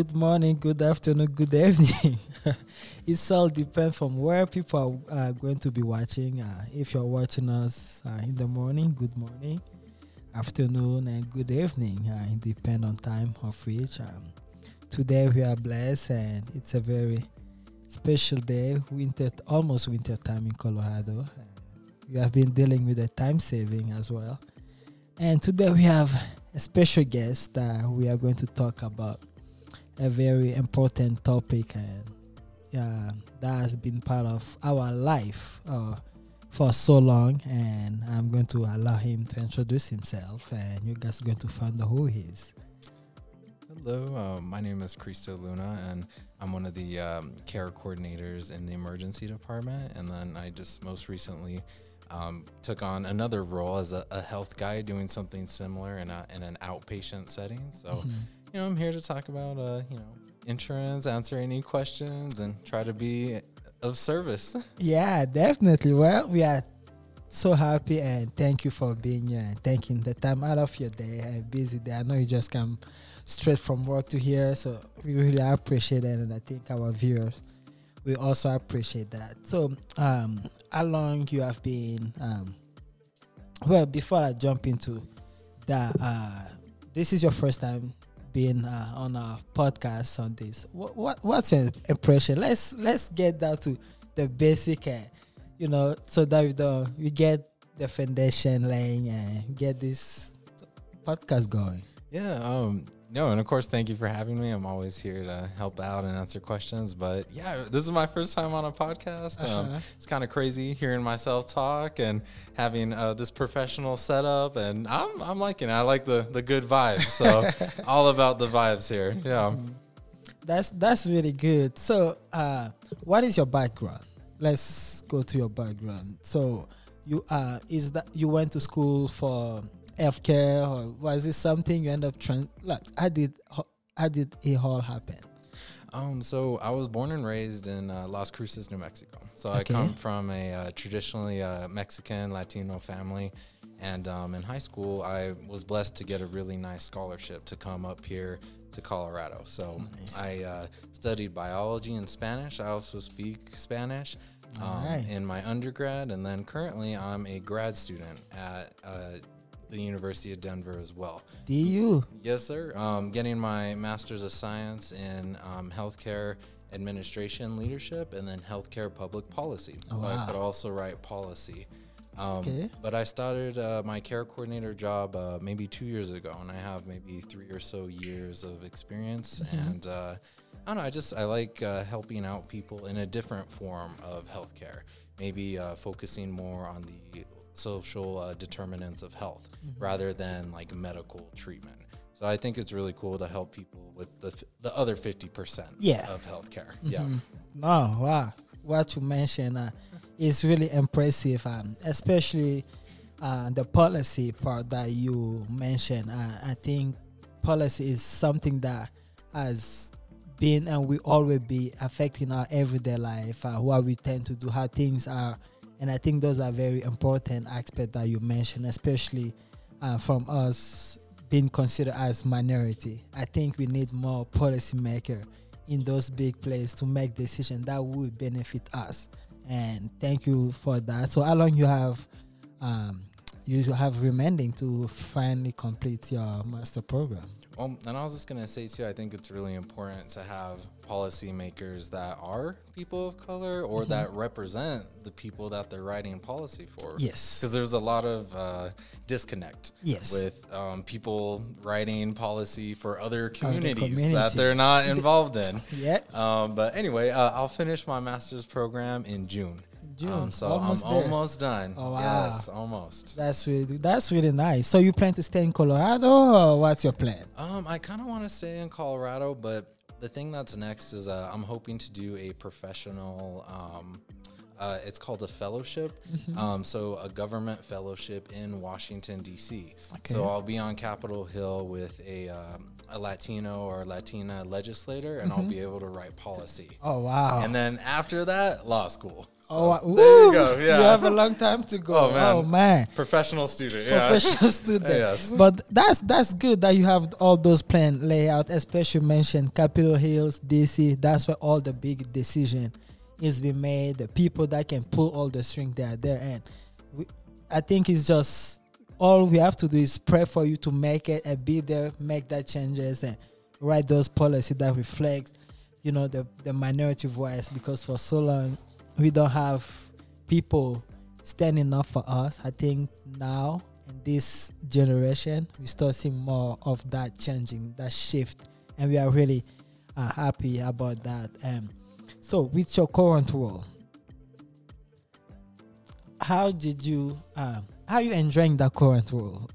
good morning, good afternoon, good evening. it's all depends from where people are uh, going to be watching. Uh, if you're watching us uh, in the morning, good morning, afternoon, and good evening. Uh, it depends on time of which. Um, today we are blessed, and it's a very special day. Winter, almost winter time in Colorado. we have been dealing with the time saving as well. And today we have a special guest that we are going to talk about a very important topic and uh, that has been part of our life uh, for so long and i'm going to allow him to introduce himself and you guys are going to find out who he is hello uh, my name is cristo luna and i'm one of the um, care coordinators in the emergency department and then i just most recently um, took on another role as a, a, health guy doing something similar in, a, in an outpatient setting. So, mm-hmm. You know, I'm here to talk about, uh, you know, insurance, answer any questions, and try to be of service. Yeah, definitely. Well, we are so happy and thank you for being here and taking the time out of your day and busy day. I know you just come straight from work to here, so we really appreciate it, and I think our viewers we also appreciate that. So, um, how long you have been? Um, well, before I jump into that, uh, this is your first time being uh, on our podcast on this. What, what what's your impression? Let's let's get down to the basic, uh, you know, so that we don't we get the foundation laying and get this podcast going. Yeah. Um no, and of course, thank you for having me. I'm always here to help out and answer questions. But yeah, this is my first time on a podcast. Um, uh-huh. it's kind of crazy hearing myself talk and having uh, this professional setup, and I'm I'm liking it. I like the the good vibes. So all about the vibes here. Yeah, mm-hmm. that's that's really good. So, uh, what is your background? Let's go to your background. So, you uh, is that you went to school for healthcare, or was it something you end up trying? Like, how did how did it all happen? Um, so I was born and raised in uh, Las Cruces, New Mexico. So okay. I come from a uh, traditionally uh, Mexican Latino family, and um, in high school I was blessed to get a really nice scholarship to come up here to Colorado. So nice. I uh, studied biology and Spanish. I also speak Spanish. Um, right. in my undergrad, and then currently I'm a grad student at uh, the University of Denver as well. DU. Yes, sir. Um, getting my Master's of Science in um, Healthcare Administration Leadership and then Healthcare Public Policy. Oh, so wow. I could also write policy. Um, okay. But I started uh, my care coordinator job uh, maybe two years ago, and I have maybe three or so years of experience. Mm-hmm. And uh, I don't know, I just I like uh, helping out people in a different form of healthcare. Maybe uh, focusing more on the social uh, determinants of health mm-hmm. rather than like medical treatment. So I think it's really cool to help people with the the other fifty percent yeah. of healthcare. Mm-hmm. Yeah. No, wow, what you mentioned uh, is really impressive, um, especially uh, the policy part that you mentioned. Uh, I think policy is something that has been and will always be affecting our everyday life, uh, what we tend to do, how things are and I think those are very important aspects that you mentioned, especially uh, from us being considered as minority. I think we need more policymaker in those big places to make decisions that would benefit us. And thank you for that. So how long you have um, you have remaining to finally complete your master program? Well, and I was just gonna say too, I think it's really important to have policymakers that are people of color or mm-hmm. that represent the people that they're writing policy for. Yes, because there's a lot of uh, disconnect. Yes, with um, people writing policy for other communities that they're not involved in. yeah. Um, but anyway, uh, I'll finish my master's program in June. June. Um, so almost I'm there. almost done. Oh wow. Yes, almost. That's really that's really nice. So you plan to stay in Colorado or what's your plan? Um, I kind of want to stay in Colorado, but the thing that's next is uh, I'm hoping to do a professional. Um, uh, it's called a fellowship, mm-hmm. um, so a government fellowship in Washington D.C. Okay. So I'll be on Capitol Hill with a um, a Latino or Latina legislator, and mm-hmm. I'll be able to write policy. Oh wow! And then after that, law school. Oh, there you go. Yeah, you have a long time to go. Oh man, oh, man. professional student. Professional student. yes, but that's that's good that you have all those plans layout. Especially mentioned Capitol Hills, DC. That's where all the big decision is being made. The people that can pull all the string, they are there, and we, I think it's just all we have to do is pray for you to make it and be there, make that changes, and write those policies that reflect, you know, the the minority voice. Because for so long we don't have people standing up for us. I think now in this generation, we start seeing more of that changing, that shift, and we are really uh, happy about that. Um, so, with your current role, how did you, uh, how are you enjoying that current role?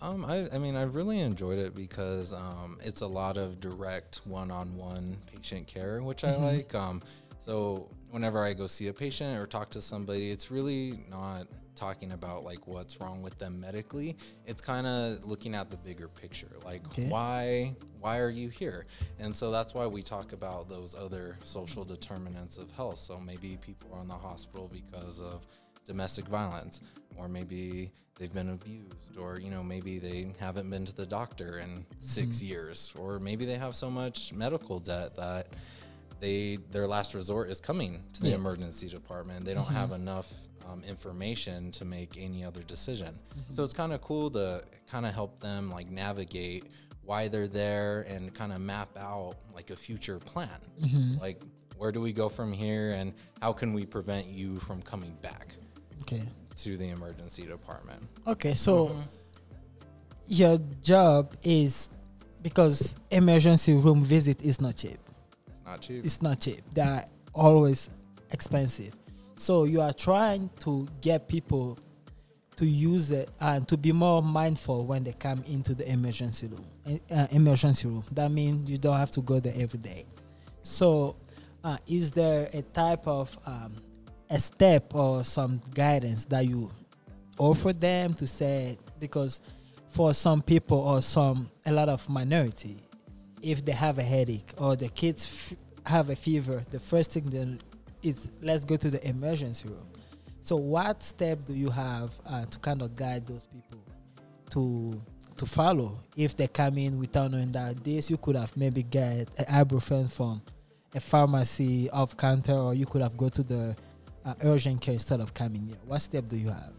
Um, I, I mean, I've really enjoyed it because um, it's a lot of direct one-on-one patient care, which mm-hmm. I like. Um, so whenever I go see a patient or talk to somebody, it's really not talking about like what's wrong with them medically. It's kind of looking at the bigger picture. Like okay. why why are you here? And so that's why we talk about those other social determinants of health. So maybe people are in the hospital because of domestic violence or maybe they've been abused or you know maybe they haven't been to the doctor in 6 mm-hmm. years or maybe they have so much medical debt that they their last resort is coming to the yeah. emergency department. They don't mm-hmm. have enough um, information to make any other decision. Mm-hmm. So it's kind of cool to kind of help them like navigate why they're there and kind of map out like a future plan. Mm-hmm. Like where do we go from here and how can we prevent you from coming back? Okay. To the emergency department. Okay, so mm-hmm. your job is because emergency room visit is not cheap not cheap. It's not cheap. They're always expensive. So you are trying to get people to use it and to be more mindful when they come into the emergency room. Eh, uh, emergency room. That means you don't have to go there every day. So, uh, is there a type of um, a step or some guidance that you offer them to say because for some people or some a lot of minority if they have a headache or the kids have a fever, the first thing then is let's go to the emergency room. So, what step do you have uh, to kind of guide those people to to follow if they come in without knowing that this you could have maybe get an ibuprofen from a pharmacy off counter, or you could have go to the uh, urgent care instead of coming here. What step do you have?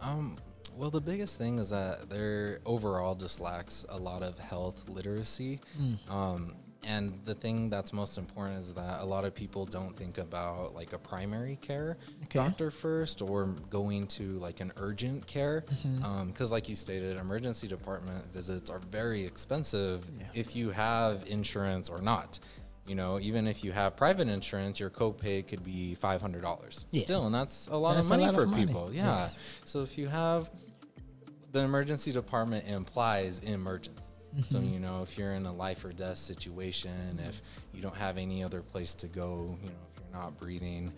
Um, well, the biggest thing is that there overall just lacks a lot of health literacy. Mm. Um, and the thing that's most important is that a lot of people don't think about like a primary care okay. doctor first or going to like an urgent care because mm-hmm. um, like you stated emergency department visits are very expensive yeah. if you have insurance or not you know even if you have private insurance your copay could be $500 yeah. still and that's a lot that's of money lot for of people money. yeah yes. so if you have the emergency department implies emergency. Mm-hmm. So you know, if you're in a life or death situation, if you don't have any other place to go, you know, if you're not breathing,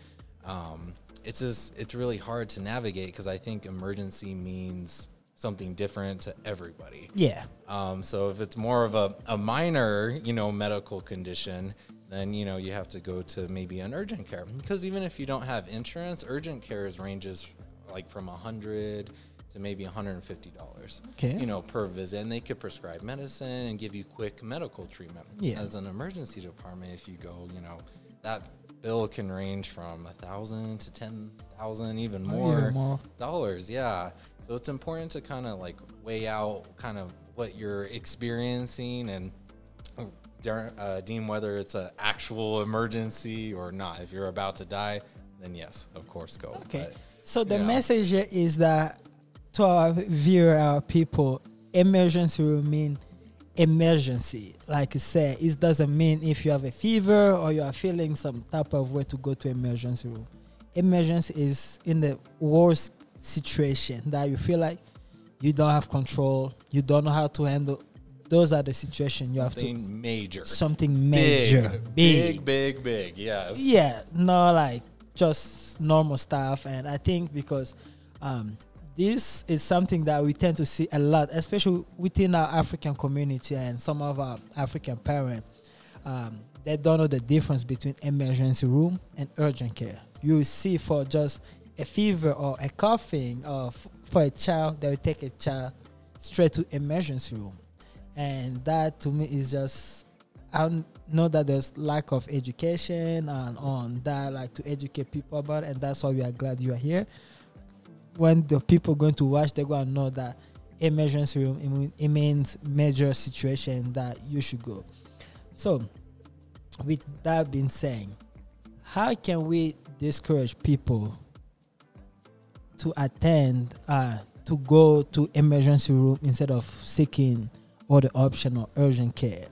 um, it's just it's really hard to navigate because I think emergency means something different to everybody. Yeah. Um, so if it's more of a, a minor, you know, medical condition, then you know you have to go to maybe an urgent care because even if you don't have insurance, urgent care is ranges like from a hundred to maybe $150 okay. you know per visit. And they could prescribe medicine and give you quick medical treatment. Yeah. as an emergency department if you go you know that bill can range from a thousand to ten thousand even more, more. dollars. Yeah. So it's important to kind of like weigh out kind of what you're experiencing and uh, deem whether it's an actual emergency or not. If you're about to die then yes of course go. Okay. But, so the message is that to our viewer, our people, emergency room mean emergency. Like you said, it doesn't mean if you have a fever or you are feeling some type of way to go to emergency room. Emergency is in the worst situation that you feel like you don't have control, you don't know how to handle. Those are the situations you have to. Something major. Something major. Big, big, big, big. Yes. Yeah, not like just normal stuff. And I think because um, this is something that we tend to see a lot, especially within our African community and some of our African parents. Um, they don't know the difference between emergency room and urgent care. you see for just a fever or a coughing or f- for a child, they will take a child straight to emergency room, and that to me is just I know that there's lack of education and on that, like to educate people about, it, and that's why we are glad you are here. When the people going to watch, they're going to know that emergency room it means major situation that you should go. So, with that being said, how can we discourage people to attend, uh, to go to emergency room instead of seeking other option or urgent care?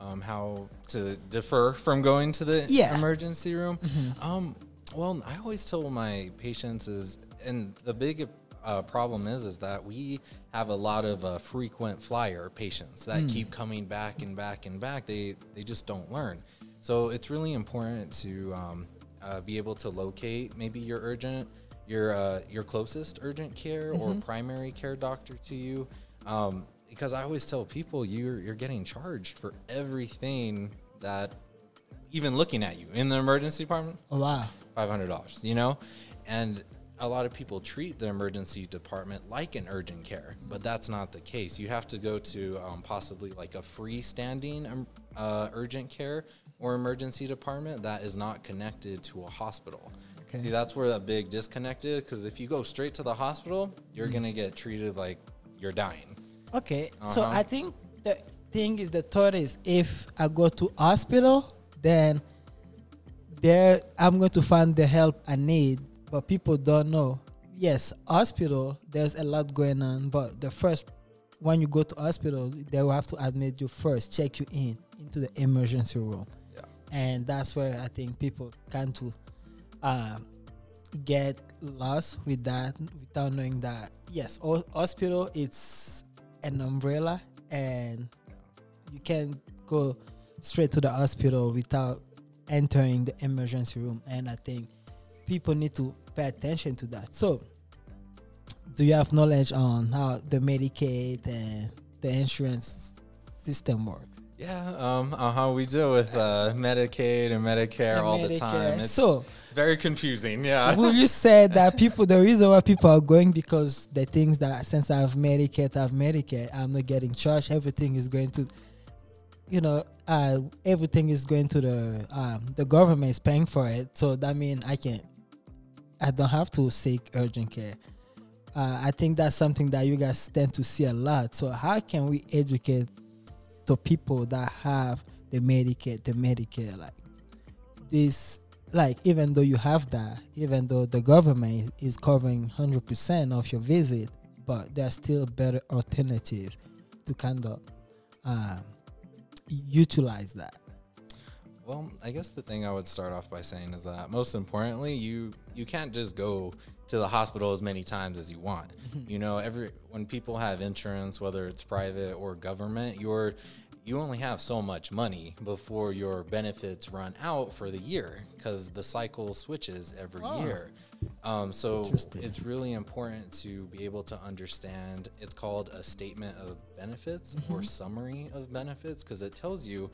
Um, how to defer from going to the yeah. emergency room? Mm-hmm. Um, well, I always tell my patients is, and the big uh, problem is, is that we have a lot of uh, frequent flyer patients that mm. keep coming back and back and back. They they just don't learn. So it's really important to um, uh, be able to locate maybe your urgent, your uh, your closest urgent care mm-hmm. or primary care doctor to you. Um, because I always tell people you're you're getting charged for everything that even looking at you in the emergency department. Oh wow, five hundred dollars. You know, and a lot of people treat the emergency department like an urgent care, but that's not the case. You have to go to um, possibly like a freestanding um, uh, urgent care or emergency department that is not connected to a hospital. Okay. See, that's where a big disconnect is because if you go straight to the hospital, you're mm. gonna get treated like you're dying. Okay, uh-huh. so I think the thing is the thought is if I go to hospital, then there I'm going to find the help I need but people don't know. Yes, hospital, there's a lot going on, but the first when you go to hospital, they will have to admit you first, check you in into the emergency room. Yeah. And that's where I think people can to uh, get lost with that without knowing that yes, hospital it's an umbrella and you can go straight to the hospital without entering the emergency room. And I think people need to pay attention to that. So, do you have knowledge on how the Medicaid and the insurance system works? Yeah, um, uh, how we deal with uh, Medicaid and Medicare and all Medicare. the time. It's so very confusing. Yeah. Will you say that people the reason why people are going because they think that since I have Medicaid, I have Medicare, I'm not getting charged. Everything is going to, you know, uh, everything is going to the um, the government is paying for it. So that means I can I don't have to seek urgent care. Uh, I think that's something that you guys tend to see a lot. So how can we educate the people that have the Medicaid, the Medicare, like this, like even though you have that, even though the government is covering hundred percent of your visit, but there's still better alternative to kind of um, utilize that. Well, I guess the thing I would start off by saying is that most importantly, you you can't just go to the hospital as many times as you want. You know, every when people have insurance, whether it's private or government, you're you only have so much money before your benefits run out for the year because the cycle switches every oh. year. Um, so it's really important to be able to understand. It's called a statement of benefits mm-hmm. or summary of benefits because it tells you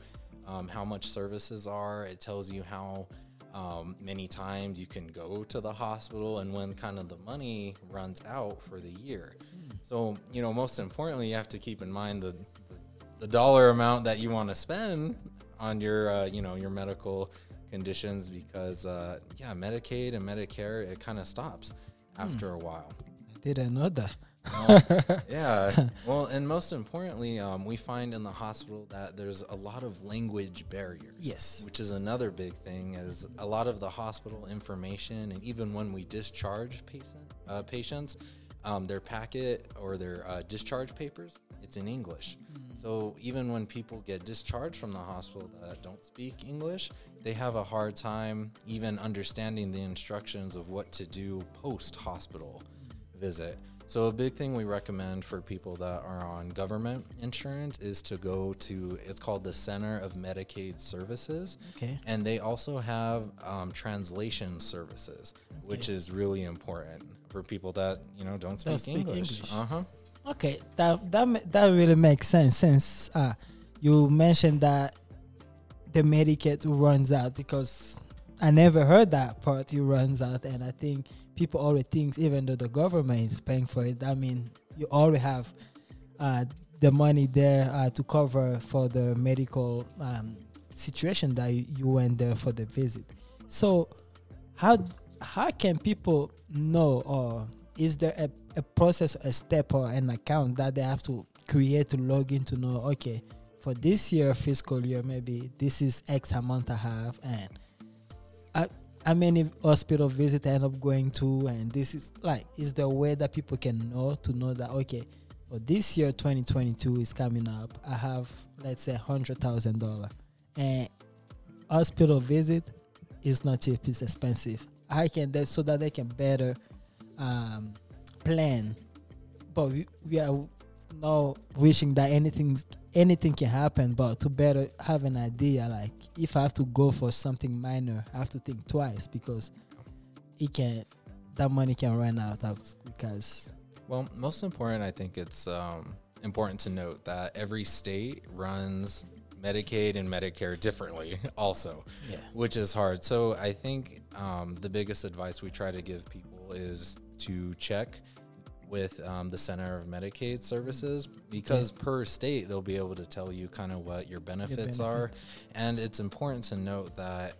um, how much services are. It tells you how um, many times you can go to the hospital and when kind of the money runs out for the year. Mm. So, you know, most importantly, you have to keep in mind the, the, the dollar amount that you want to spend on your, uh, you know, your medical conditions because, uh, yeah, Medicaid and Medicare, it kind of stops after a while. I didn't know that. yeah. Well, and most importantly, um, we find in the hospital that there's a lot of language barriers. Yes. Which is another big thing. Is a lot of the hospital information, and even when we discharge patient uh, patients, um, their packet or their uh, discharge papers, it's in English. Mm. So even when people get discharged from the hospital that don't speak English, they have a hard time even understanding the instructions of what to do post hospital visit. So a big thing we recommend for people that are on government insurance is to go to it's called the Center of Medicaid Services. Okay. And they also have um, translation services, okay. which is really important for people that you know don't speak, don't speak English. English. Uh huh. Okay, that that that really makes sense since uh, you mentioned that the Medicaid runs out because I never heard that part. It runs out, and I think people already think even though the government is paying for it, I mean, you already have uh, the money there uh, to cover for the medical um, situation that you, you went there for the visit. So, how how can people know, or is there a, a process, a step, or an account that they have to create to log in to know? Okay, for this year fiscal year, maybe this is X amount I have, and I, how many hospital visit I end up going to, and this is like is the way that people can know to know that okay, for this year 2022 is coming up, I have let's say hundred thousand dollar, and hospital visit is not cheap; it's expensive. I can that so that they can better um, plan, but we, we are now wishing that anything anything can happen, but to better have an idea, like if I have to go for something minor, I have to think twice because it can that money can run out because. Well, most important, I think it's um, important to note that every state runs Medicaid and Medicare differently, also, yeah. which is hard. So I think um, the biggest advice we try to give people is to check with um, the Center of Medicaid Services because yeah. per state they'll be able to tell you kind of what your benefits your benefit. are, and it's important to note that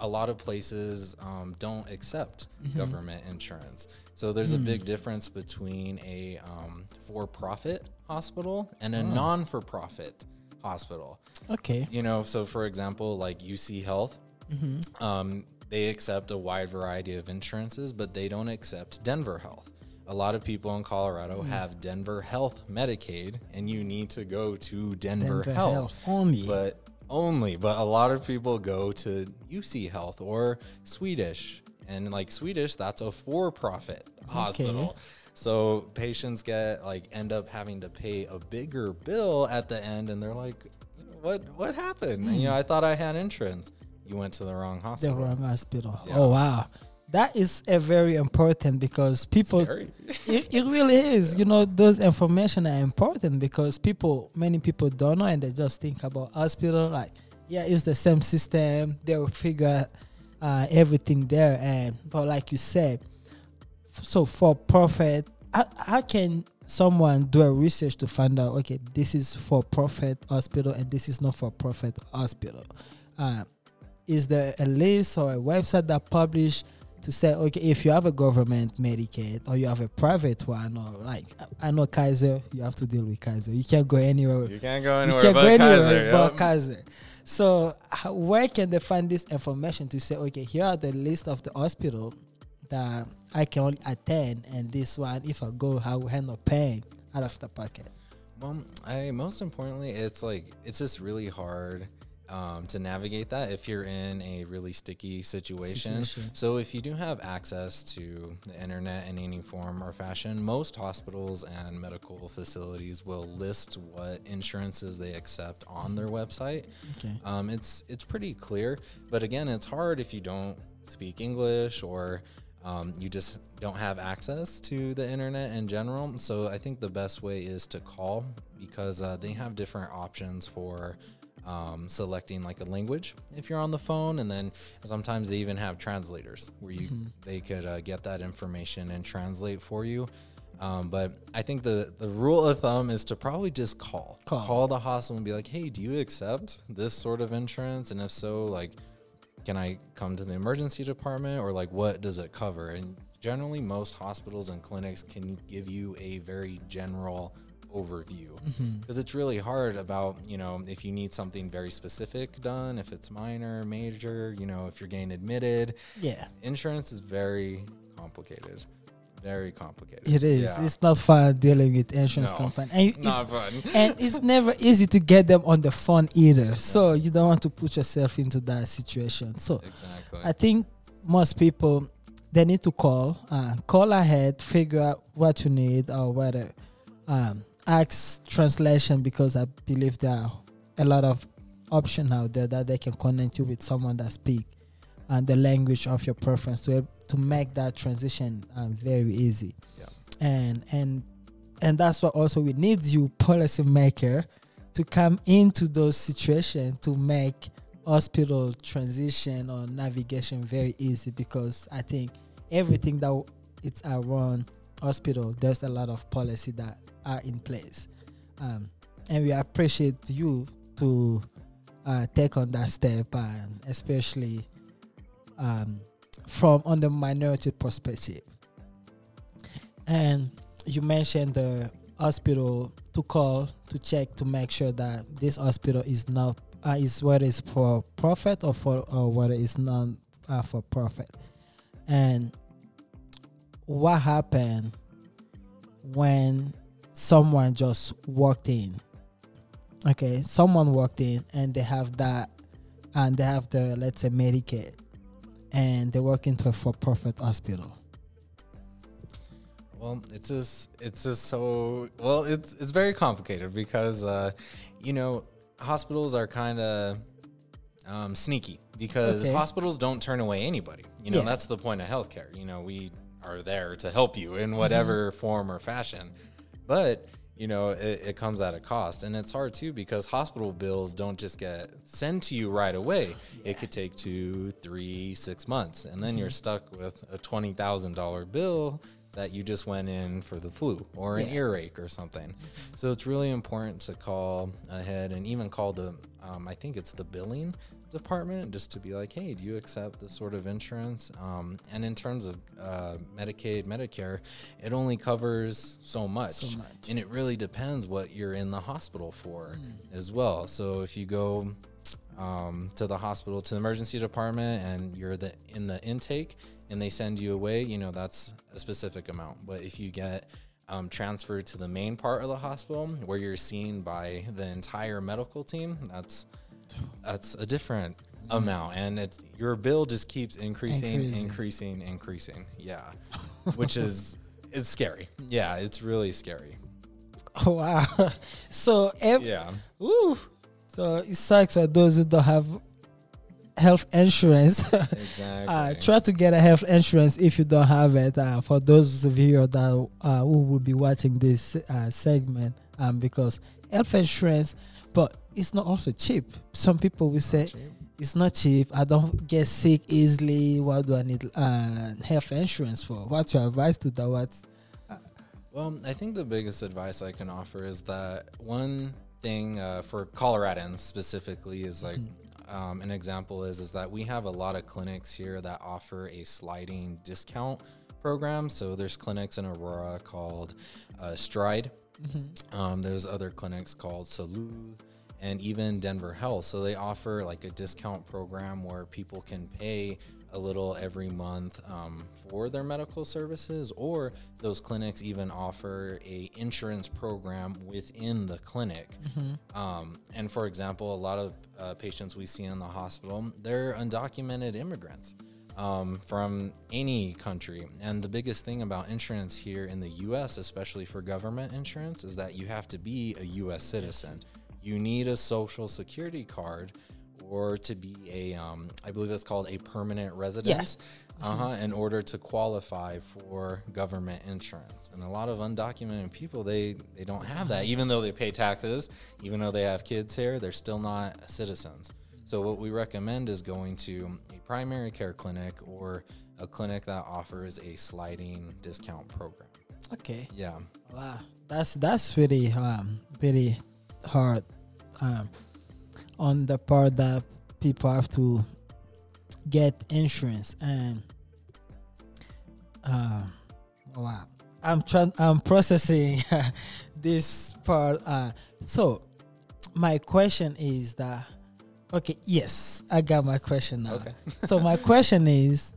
a lot of places um, don't accept mm-hmm. government insurance. So there's mm. a big difference between a um, for-profit hospital and a oh. non-for-profit hospital. Okay. You know, so for example, like UC Health, mm-hmm. um, they accept a wide variety of insurances, but they don't accept Denver Health a lot of people in Colorado mm. have Denver Health Medicaid, and you need to go to Denver, Denver Health. Health only. But only, but a lot of people go to UC Health or Swedish, and like Swedish, that's a for-profit okay. hospital. So patients get like end up having to pay a bigger bill at the end, and they're like, "What? What happened? Mm. You know, I thought I had insurance. You went to the wrong hospital. The wrong hospital. Yeah. Oh wow." That is a very important because people it, it really is. You know those information are important because people many people don't know and they just think about hospital like yeah it's the same system. They'll figure uh, everything there. And but like you said so for profit how, how can someone do a research to find out okay this is for profit hospital and this is not for profit hospital? Uh, is there a list or a website that publish to say, okay, if you have a government Medicaid or you have a private one, or like I know Kaiser, you have to deal with Kaiser. You can't go anywhere. You can't go anywhere. You can't but go anywhere Kaiser, but yep. Kaiser. So where can they find this information to say, okay, here are the list of the hospital that I can only attend, and this one, if I go, I will end up paying out of the pocket. Well, I most importantly, it's like it's just really hard um, to navigate that if you're in a really sticky situation. situation. So, if you do have access to the internet in any form or fashion, most hospitals and medical facilities will list what insurances they accept on their website. Okay. Um, it's it's pretty clear, but again, it's hard if you don't speak English or um, you just don't have access to the internet in general. So I think the best way is to call because uh, they have different options for um, selecting like a language if you're on the phone, and then sometimes they even have translators where you mm-hmm. they could uh, get that information and translate for you. Um, but I think the the rule of thumb is to probably just call. call, call the hospital and be like, "Hey, do you accept this sort of insurance? And if so, like, can I come to the emergency department, or like, what does it cover?" And generally, most hospitals and clinics can give you a very general overview because mm-hmm. it's really hard about you know if you need something very specific done if it's minor major you know if you're getting admitted yeah insurance is very complicated very complicated. It is. Yeah. It's not fun dealing with insurance no, company, and not fun. and it's never easy to get them on the phone either. Yeah. So you don't want to put yourself into that situation. So exactly. I think most people they need to call, uh, call ahead, figure out what you need or whether um, ask translation because I believe there are a lot of options out there that they can connect you with someone that speak and the language of your preference to to make that transition uh, very easy. Yeah. And and and that's what also we need you policymaker to come into those situations to make hospital transition or navigation very easy because I think everything that it's around hospital, there's a lot of policy that are in place. Um, and we appreciate you to uh, take on that step, and especially um, from on the minority perspective. And you mentioned the hospital to call to check to make sure that this hospital is not uh, is whether it's for profit or for or whether it's not uh, for profit. And what happened when someone just walked in? Okay, someone walked in and they have that, and they have the let's say Medicaid, and they work into a for-profit hospital. Well, it's just it's just so well. It's it's very complicated because uh, you know hospitals are kind of um, sneaky because okay. hospitals don't turn away anybody. You know, yeah. that's the point of healthcare. You know, we are there to help you in whatever mm-hmm. form or fashion. But, you know, it, it, comes at a cost. And it's hard too because hospital bills don't just get sent to you right away. Yeah. It could take two, three, six months. And then mm-hmm. you're stuck with a $20,000 bill that you just went in for the flu or an yeah. earache or something. So it's really important to call ahead and even call the, um, I think it's the billing department just to be like, hey, do you accept this sort of insurance? Um, and in terms of uh, Medicaid, Medicare, it only covers so much. so much. And it really depends what you're in the hospital for mm. as well. So if you go um, to the hospital, to the emergency department, and you're the in the intake, and they send you away, you know, that's a specific amount. But if you get um, transferred to the main part of the hospital where you're seen by the entire medical team, that's that's a different amount, and it's your bill just keeps increasing, increasing, increasing, increasing. Yeah, which is it's scary. Yeah, it's really scary. Oh wow! So ev- yeah, ooh, so it sucks for those who don't have health insurance. exactly. uh, try to get a health insurance if you don't have it. Uh, for those of you that uh, who will be watching this uh, segment, um, because health insurance, but it's not also cheap. Some people will say it's not cheap. I don't get sick easily. What do I need uh, health insurance for? What's your advice to that? What's uh, well, I think the biggest advice I can offer is that one thing uh, for Coloradans specifically is like mm-hmm um, an example is is that we have a lot of clinics here that offer a sliding discount program. So there's clinics in Aurora called uh, Stride. Mm-hmm. Um, there's other clinics called Salud and even Denver Health. So they offer like a discount program where people can pay a little every month um, for their medical services, or those clinics even offer a insurance program within the clinic. Mm-hmm. Um, and for example, a lot of uh, patients we see in the hospital, they're undocumented immigrants. Um, from any country. And the biggest thing about insurance here in the US, especially for government insurance, is that you have to be a US citizen. You need a social security card or to be a, um, I believe it's called a permanent resident. Yes. Uh-huh, mm-hmm. in order to qualify for government insurance. And a lot of undocumented people, they, they don't have that. Even though they pay taxes, even though they have kids here, they're still not citizens. So what we recommend is going to a primary care clinic or a clinic that offers a sliding discount program. Okay. Yeah. Wow. That's that's really um very hard. Um on the part that people have to get insurance and uh, wow i'm trying i'm processing this part uh, so my question is that okay yes i got my question now okay. so my question is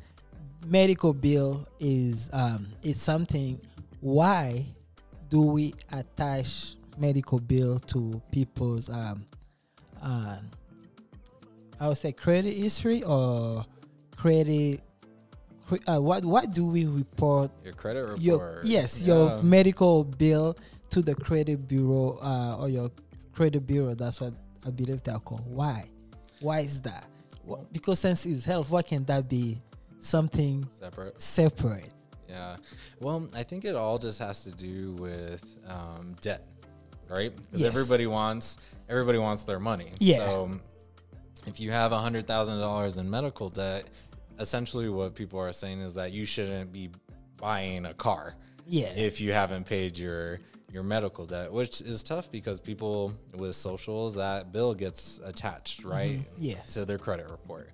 medical bill is um it's something why do we attach medical bill to people's um uh, I would say credit history or credit. Uh, what what do we report? Your credit report. Your, yes, yeah. your medical bill to the credit bureau uh, or your credit bureau. That's what I believe they're called. Why? Why is that? Well, because since it's health, why can that be something separate? Separate. Yeah. Well, I think it all just has to do with um, debt, right? Because yes. everybody wants everybody wants their money. Yeah. So if you have a hundred thousand dollars in medical debt, essentially what people are saying is that you shouldn't be buying a car. Yeah. If you haven't paid your your medical debt, which is tough because people with socials that bill gets attached, mm-hmm. right? Mm-hmm. Yes. To their credit report.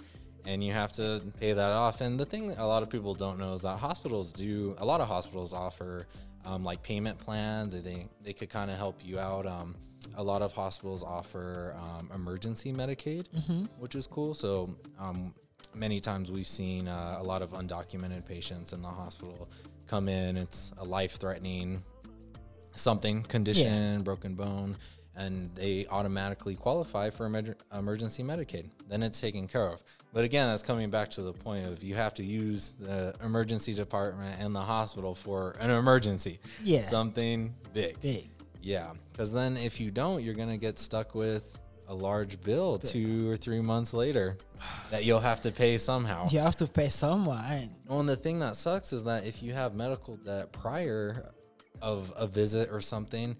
And you have to pay that off. And the thing a lot of people don't know is that hospitals do a lot of hospitals offer um, like payment plans. They they could kind of help you out. Um, a lot of hospitals offer um, emergency Medicaid, mm-hmm. which is cool. So um, many times we've seen uh, a lot of undocumented patients in the hospital come in. It's a life threatening something condition, yeah. broken bone, and they automatically qualify for emer- emergency Medicaid. Then it's taken care of. But again, that's coming back to the point of you have to use the emergency department and the hospital for an emergency. Yeah. Something big. Big. Yeah. Because then if you don't, you're going to get stuck with a large bill two or three months later that you'll have to pay somehow. You have to pay someone. Well, and the thing that sucks is that if you have medical debt prior of a visit or something,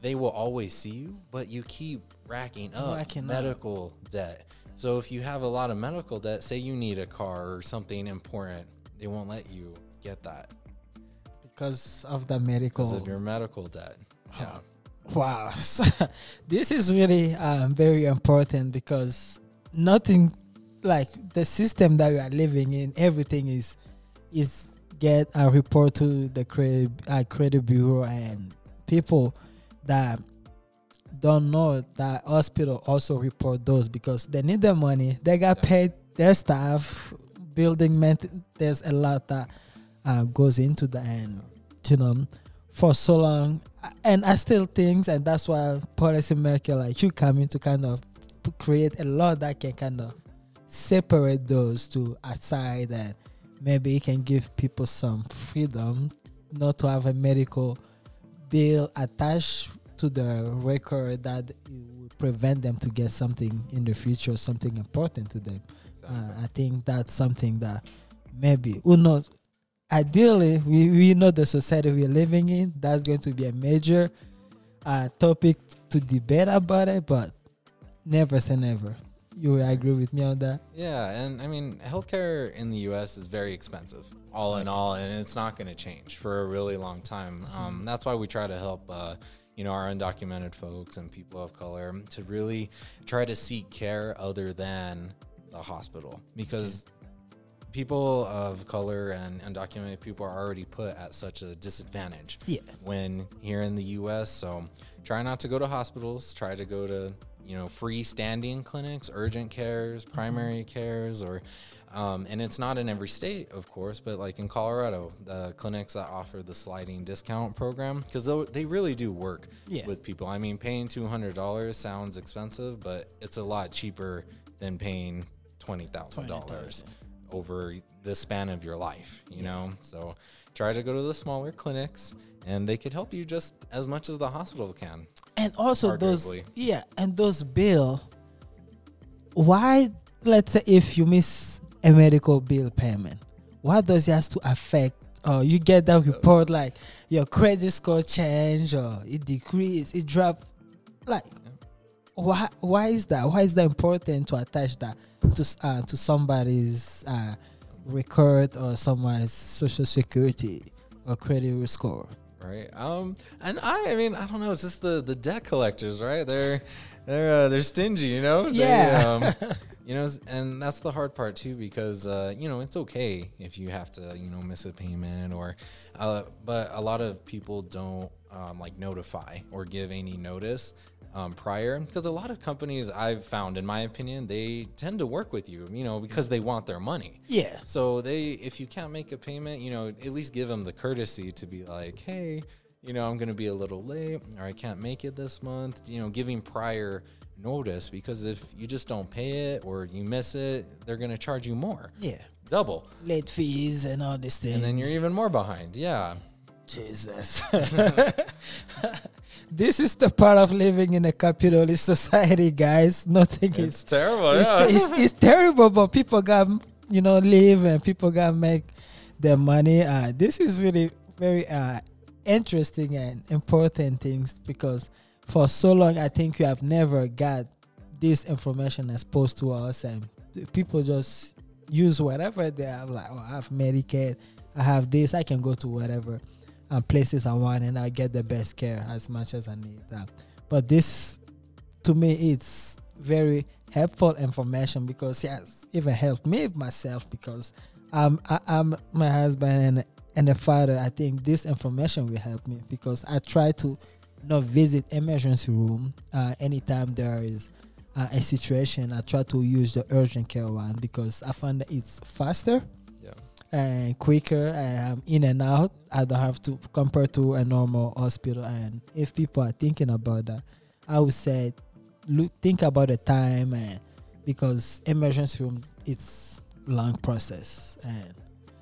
they will always see you, but you keep racking up racking medical up. debt. So if you have a lot of medical debt, say you need a car or something important, they won't let you get that because of the medical because of your medical debt. Yeah. Wow, this is really um, very important because nothing like the system that we are living in, everything is is get a report to the credit uh, credit bureau and people that don't know that hospital also report those because they need the money. They got paid their staff, building ment- there's a lot that uh, goes into the end. You know, for so long, and I still think, and that's why policymaker like you coming to kind of create a law that can kind of separate those two aside and maybe it can give people some freedom not to have a medical bill attached to the record that would prevent them to get something in the future, something important to them. Exactly. Uh, I think that's something that maybe who knows. Ideally, we, we know the society we're living in. That's going to be a major uh, topic to debate about it, but never say never. You agree with me on that? Yeah, and I mean, healthcare in the U.S. is very expensive, all in all, and it's not going to change for a really long time. Um, that's why we try to help, uh, you know, our undocumented folks and people of color to really try to seek care other than the hospital, because people of color and undocumented people are already put at such a disadvantage. Yeah. When here in the U.S., so try not to go to hospitals. Try to go to you know freestanding clinics, urgent cares, mm-hmm. primary cares, or um, and it's not in every state, of course, but like in Colorado, the clinics that offer the sliding discount program, because they really do work yeah. with people. I mean, paying two hundred dollars sounds expensive, but it's a lot cheaper than paying twenty thousand dollars over the span of your life. You yeah. know, so try to go to the smaller clinics and they could help you just as much as the hospital can. And also those yeah, and those bill why let's say if you miss a medical bill payment, why does it has to affect or uh, you get that report like your credit score change or it decrease, it drop like why why is that? Why is that important to attach that to uh, to somebody's uh, record or someone's social security or credit score? Right? Um, and I, I mean, I don't know. It's just the the debt collectors, right? They're they're uh, they're stingy, you know. Yeah. They, um, you know, and that's the hard part too, because uh, you know it's okay if you have to, you know, miss a payment or, uh, but a lot of people don't um, like notify or give any notice um, prior because a lot of companies I've found, in my opinion, they tend to work with you, you know, because they want their money. Yeah. So they, if you can't make a payment, you know, at least give them the courtesy to be like, hey, you know, I'm going to be a little late or I can't make it this month, you know, giving prior notice because if you just don't pay it or you miss it, they're going to charge you more. Yeah. Double. Late fees and all these things. And then you're even more behind. Yeah. Jesus. this is the part of living in a capitalist society, guys. Nothing it's is terrible. It's, yeah. it's, it's, terrible, but people got you know live and people got make their money. Uh, this is really very uh, interesting and important things because for so long I think we have never got this information exposed to us, and people just use whatever they have. Like, oh, I have Medicaid, I have this, I can go to whatever um, places I want, and I get the best care as much as I need. Uh, but this, to me, it's very helpful information because yes, even helped me myself because um, I, am my husband and and the father. I think this information will help me because I try to not visit emergency room uh, anytime there is uh, a situation. I try to use the urgent care one because I find that it's faster. And quicker, and I'm in and out. I don't have to compare to a normal hospital. And if people are thinking about that, I would say look think about the time and because emergency room it's long process and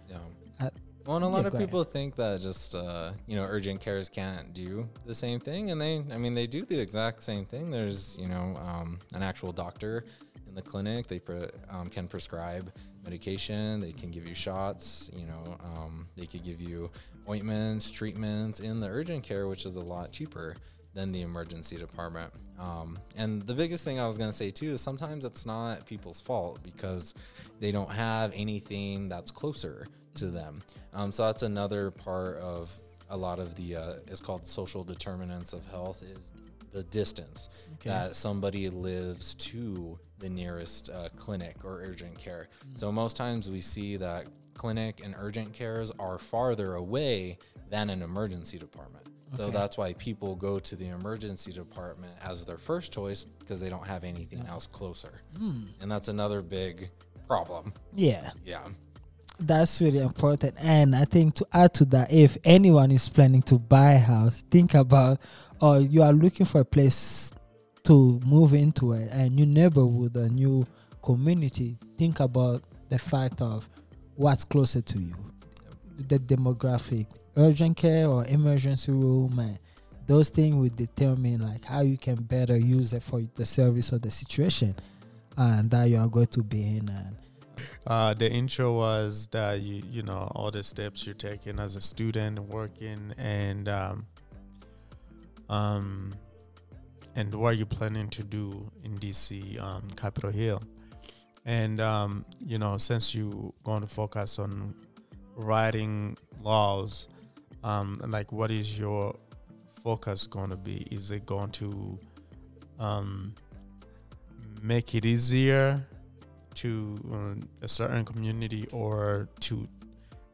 yeah. I, well, and a lot yeah, of people ahead. think that just uh, you know urgent cares can't do the same thing, and they, I mean, they do the exact same thing. There's you know um, an actual doctor in the clinic. They pre- um, can prescribe medication. They can give you shots. You know, um, they could give you ointments, treatments in the urgent care, which is a lot cheaper than the emergency department. Um, and the biggest thing I was going to say too is sometimes it's not people's fault because they don't have anything that's closer to them. Um, so that's another part of a lot of the uh, it's called social determinants of health is the distance okay. that somebody lives to the nearest uh, clinic or urgent care. Mm-hmm. So most times we see that clinic and urgent cares are farther away than an emergency department. So that's why people go to the emergency department as their first choice because they don't have anything yeah. else closer. Mm. And that's another big problem. Yeah. Yeah. That's really important. And I think to add to that, if anyone is planning to buy a house, think about or you are looking for a place to move into a new neighborhood, a new community, think about the fact of what's closer to you, the demographic, urgent care or emergency room and those things will determine like how you can better use it for the service or the situation and that you are going to be in and uh, the intro was that you you know all the steps you're taking as a student working and um, um and what are you're planning to do in DC um, Capitol Hill and um, you know since you going to focus on writing laws um, like what is your focus going to be? Is it going to um, make it easier to uh, a certain community or to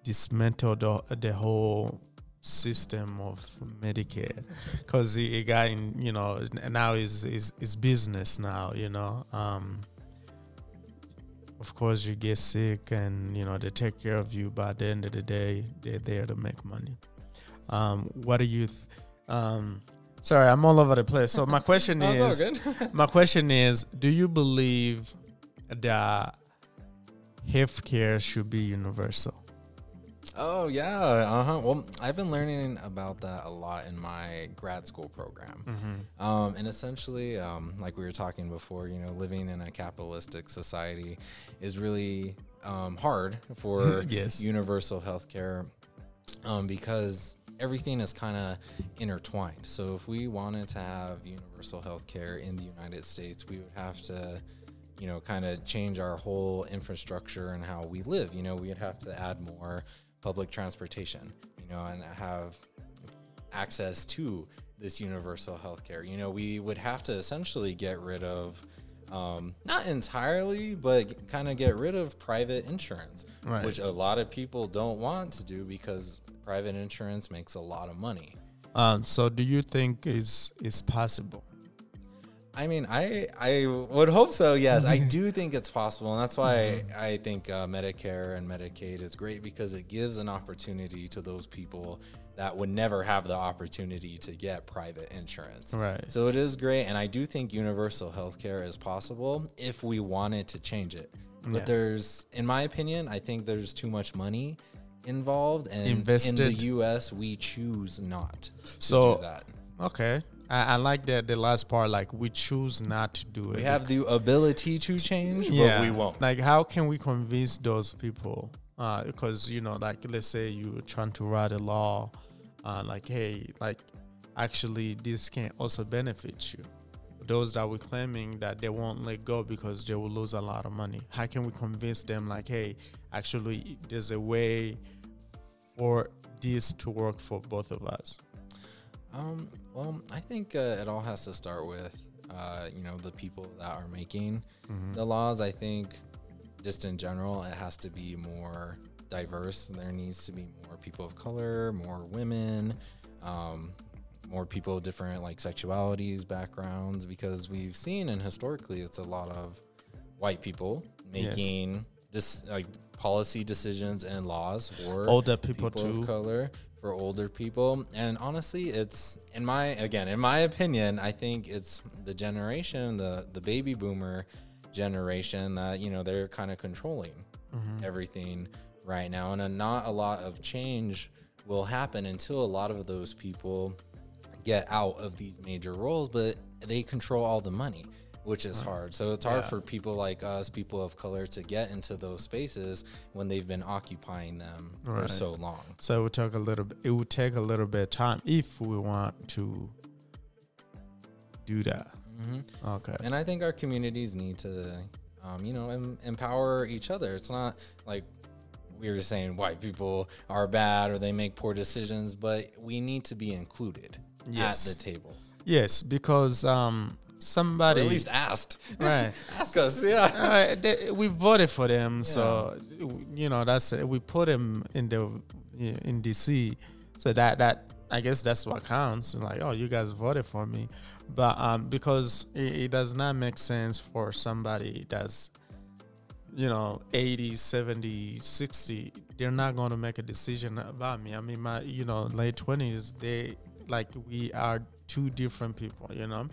dismantle the, the whole system of Medicare because it got in you know now is is is business now you know um of course you get sick and you know they take care of you but at the end of the day they're there to make money um, what do you? Th- um, sorry, I'm all over the place. So my question is, my question is, do you believe that healthcare should be universal? Oh yeah, uh huh. Well, I've been learning about that a lot in my grad school program, mm-hmm. um, and essentially, um, like we were talking before, you know, living in a capitalistic society is really um, hard for yes. universal healthcare um, because everything is kind of intertwined. So if we wanted to have universal health care in the United States, we would have to, you know, kind of change our whole infrastructure and how we live. You know, we'd have to add more public transportation, you know, and have access to this universal health care. You know, we would have to essentially get rid of um, not entirely, but kind of get rid of private insurance, right. which a lot of people don't want to do because private insurance makes a lot of money. Um, so do you think is is possible? I mean, I I would hope so. Yes, I do think it's possible, and that's why mm-hmm. I, I, think uh, Medicare and Medicaid is great because it gives an opportunity to those people that would never have the opportunity to get private insurance. Right. So it is great, and I do think universal health care is possible if we wanted to change it. But yeah. there's, in my opinion, I think there's too much money involved, and Invested. in the U.S. we choose not to so, do that. Okay, I, I, like that the last part. Like we choose not to do it. We have the ability to change, yeah. but we won't. Like how can we convince those people? Uh, because you know, like let's say you're trying to write a law, uh, like hey, like actually this can also benefit you those that we're claiming that they won't let go because they will lose a lot of money. How can we convince them like, hey, actually, there's a way for this to work for both of us? Um, well, I think uh, it all has to start with, uh, you know, the people that are making mm-hmm. the laws. I think just in general, it has to be more diverse. There needs to be more people of color, more women, um, more people of different like sexualities, backgrounds, because we've seen and historically it's a lot of white people making yes. this like policy decisions and laws for older people, people too. of color for older people. And honestly it's in my again in my opinion i think it's the generation the the baby boomer generation that you know they're kind of controlling mm-hmm. everything right now. And a, not a lot of change will happen until a lot of those people get out of these major roles but they control all the money which is hard. So it's hard yeah. for people like us, people of color, to get into those spaces when they've been occupying them right. for so long. So it would take a little. Bit it would take a little bit of time if we want to do that. Mm-hmm. Okay. And I think our communities need to, um, you know, em- empower each other. It's not like we were saying white people are bad or they make poor decisions, but we need to be included yes. at the table. Yes, because um, somebody. Or at least asked. Right. Ask us yeah. Uh, they, we voted for them yeah. so you know that's it. we put them in the in dc so that that i guess that's what counts. Like oh you guys voted for me. But um because it, it does not make sense for somebody that's you know 80 70 60 they're not going to make a decision about me. I mean my you know late 20s they like we are two different people you know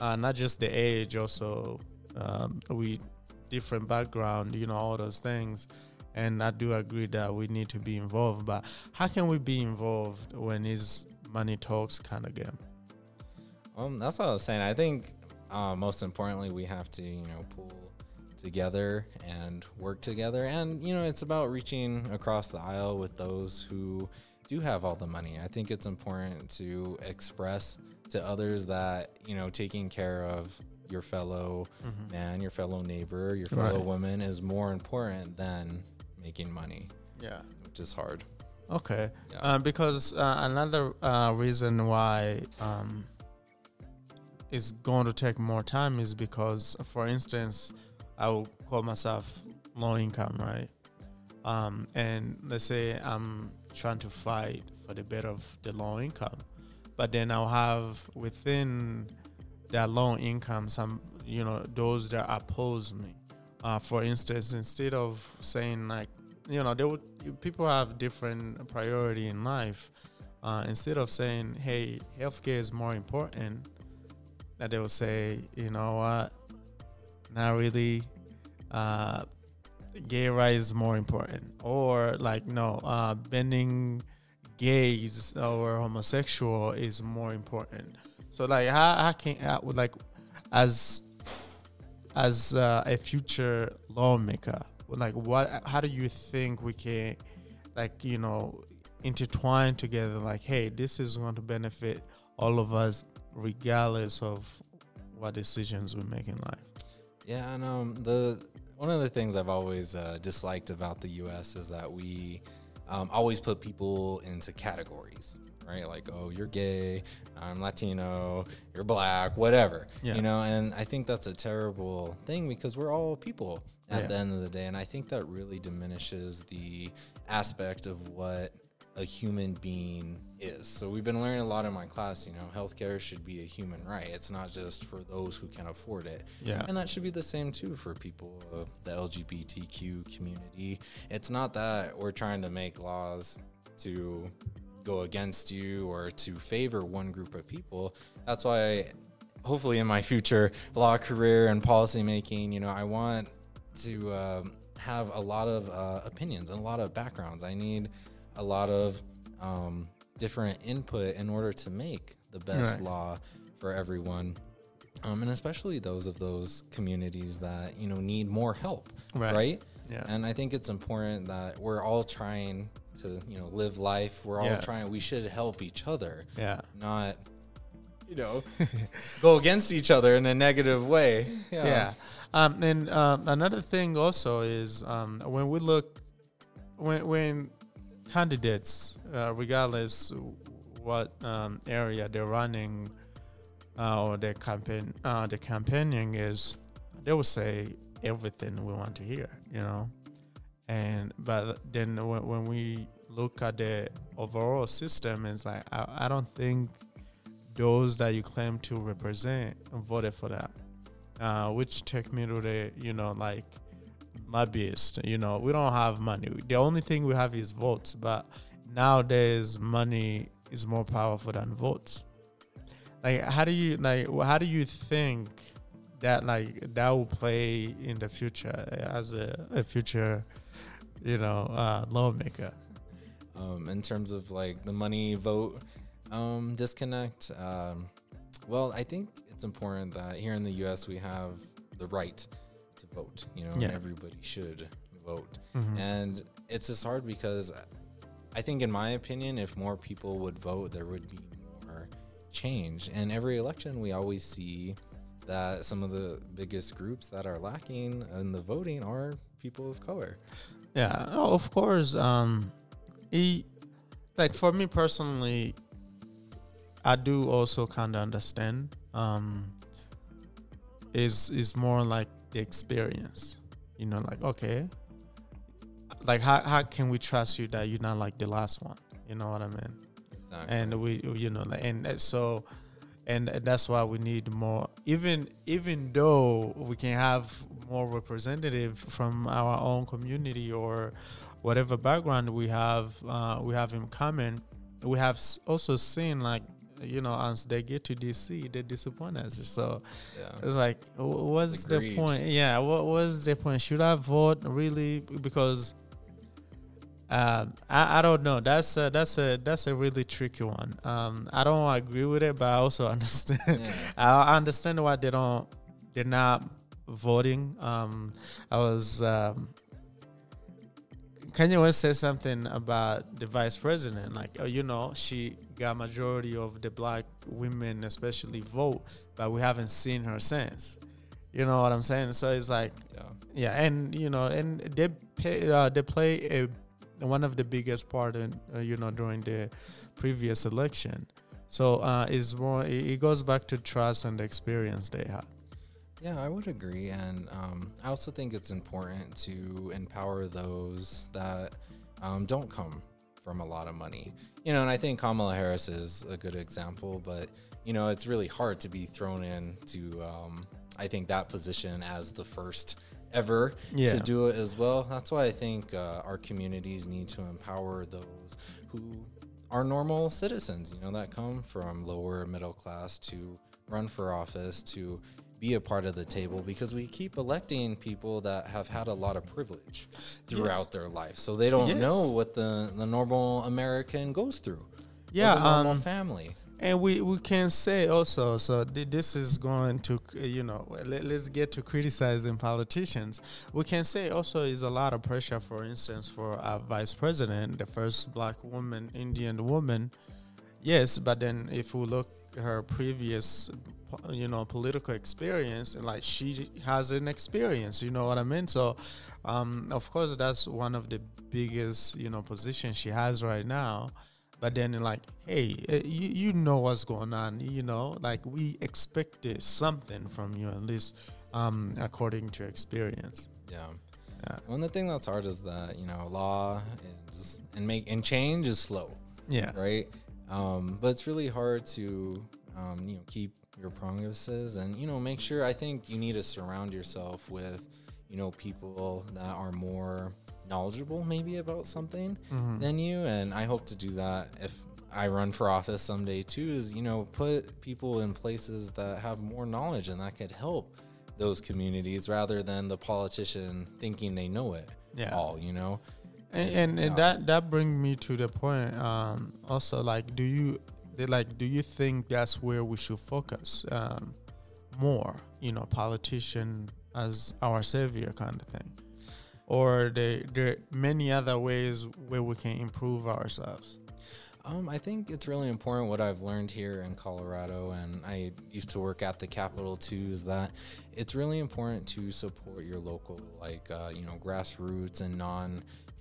uh, not just the age, also um, we different background, you know, all those things. And I do agree that we need to be involved. But how can we be involved when it's money talks kind of game? Um, that's what I was saying. I think uh, most importantly, we have to, you know, pull together and work together. And, you know, it's about reaching across the aisle with those who do have all the money. I think it's important to express to others that you know taking care of your fellow mm-hmm. man, your fellow neighbor, your fellow right. woman is more important than making money. Yeah, which is hard. Okay, yeah. uh, because uh, another uh, reason why um, it's going to take more time is because, for instance, I will call myself low income, right? Um, and let's say I'm trying to fight for the better of the low income but then I'll have within that low income some you know those that oppose me. Uh, for instance, instead of saying like you know they would people have different priority in life. Uh, instead of saying hey healthcare is more important, that they will say you know what, not really. Uh, gay rights is more important, or like no, uh, bending gays or homosexual is more important. So like how, how can how, like as as uh, a future lawmaker, like what how do you think we can like you know intertwine together like hey this is going to benefit all of us regardless of what decisions we make in life yeah and um the one of the things i've always uh, disliked about the us is that we um, always put people into categories, right? Like, oh, you're gay, I'm Latino, you're black, whatever. Yeah. You know, and I think that's a terrible thing because we're all people at yeah. the end of the day. And I think that really diminishes the aspect of what a human being is. So we've been learning a lot in my class, you know, healthcare should be a human right. It's not just for those who can afford it. Yeah. And that should be the same too for people of the LGBTQ community. It's not that we're trying to make laws to go against you or to favor one group of people. That's why hopefully in my future law career and policy making, you know, I want to um, have a lot of uh, opinions and a lot of backgrounds. I need a lot of um, different input in order to make the best right. law for everyone. Um, and especially those of those communities that you know need more help, right? right? Yeah. And I think it's important that we're all trying to you know live life. We're all yeah. trying. We should help each other. Yeah. Not you know, go against each other in a negative way. Yeah. yeah. Um, and um, another thing also is um, when we look, when when candidates, uh, regardless what um, area they're running uh, or their campaign, uh, the campaigning is, they will say everything we want to hear, you know. And but then when, when we look at the overall system, it's like I, I don't think those that you claim to represent voted for that. Uh, which take me to the you know like lobbyist. You know we don't have money. The only thing we have is votes. But nowadays, money is more powerful than votes. Like how do you like how do you think that like that will play in the future as a, a future you know uh, lawmaker? Um, in terms of like the money vote um, disconnect, um, well, I think it's important that here in the U.S. we have the right vote. You know, yeah. everybody should vote, mm-hmm. and it's just hard because I think, in my opinion, if more people would vote, there would be more change. And every election, we always see that some of the biggest groups that are lacking in the voting are people of color. Yeah, oh, of course. Um, he, like for me personally, I do also kind of understand. Um, is is more like the experience, you know, like okay, like how how can we trust you that you're not like the last one? You know what I mean? Exactly. And we, you know, and so, and that's why we need more. Even even though we can have more representative from our own community or whatever background we have, uh, we have in common. We have also seen like you know, as they get to DC, they disappoint us. So yeah. it's like, what's Agreed. the point? Yeah, what was the point? Should I vote really? Because um, I, I don't know. That's a, that's a that's a really tricky one. Um, I don't agree with it, but I also understand. Yeah. I understand why they don't they're not voting. Um, I was um, Kanye West said something about the vice president, like oh, you know, she got majority of the black women, especially vote, but we haven't seen her since. You know what I'm saying? So it's like, yeah, yeah and you know, and they pay, uh, they play a one of the biggest part in uh, you know during the previous election. So uh, it's more it goes back to trust and the experience they have. Yeah, I would agree, and um, I also think it's important to empower those that um, don't come from a lot of money. You know, and I think Kamala Harris is a good example, but you know, it's really hard to be thrown into um, I think that position as the first ever yeah. to do it as well. That's why I think uh, our communities need to empower those who are normal citizens, you know, that come from lower middle class to run for office, to be a part of the table because we keep electing people that have had a lot of privilege throughout yes. their life. So they don't yes. know what the, the normal American goes through. Yeah, normal um, family and we we can say also so th- this is going to you know let, us get to criticizing politicians we can say also is a lot of pressure for instance for our vice president the first black woman indian woman yes but then if we look her previous you know political experience and like she has an experience you know what i mean? So um of course that's one of the biggest you know positions she has right now. But then like hey uh, you, you know what's going on you know? Like we expected something from you at least um according to experience. Yeah. Yeah. Well the thing that's hard is that you know law is and make and change is slow. Yeah. Right um but it's really hard to um you know keep your promises and you know make sure i think you need to surround yourself with you know people that are more knowledgeable maybe about something mm-hmm. than you and i hope to do that if i run for office someday too is you know put people in places that have more knowledge and that could help those communities rather than the politician thinking they know it yeah. all you know and, and, and that that brings me to the point um also like do you like do you think that's where we should focus um more you know politician as our savior kind of thing or there there are many other ways where we can improve ourselves? Um, I think it's really important what I've learned here in Colorado, and I used to work at the Capitol too. Is that it's really important to support your local, like uh, you know, grassroots and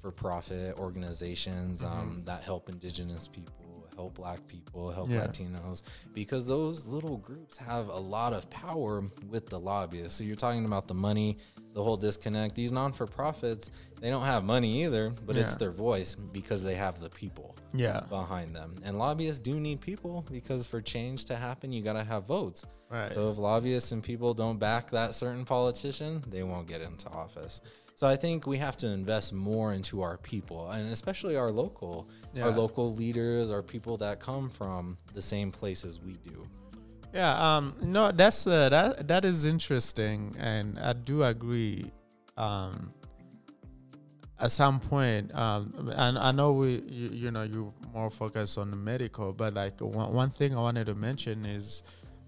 non-for-profit organizations mm-hmm. um, that help Indigenous people help black people, help yeah. Latinos, because those little groups have a lot of power with the lobbyists. So you're talking about the money, the whole disconnect. These non for profits, they don't have money either, but yeah. it's their voice because they have the people yeah. behind them. And lobbyists do need people because for change to happen, you got to have votes. Right. So if lobbyists and people don't back that certain politician, they won't get into office. So I think we have to invest more into our people, and especially our local, yeah. our local leaders, our people that come from the same places we do. Yeah, um, no, that's uh, that that is interesting, and I do agree. Um, at some point, um, and I know we, you, you know, you more focus on the medical, but like one, one thing I wanted to mention is,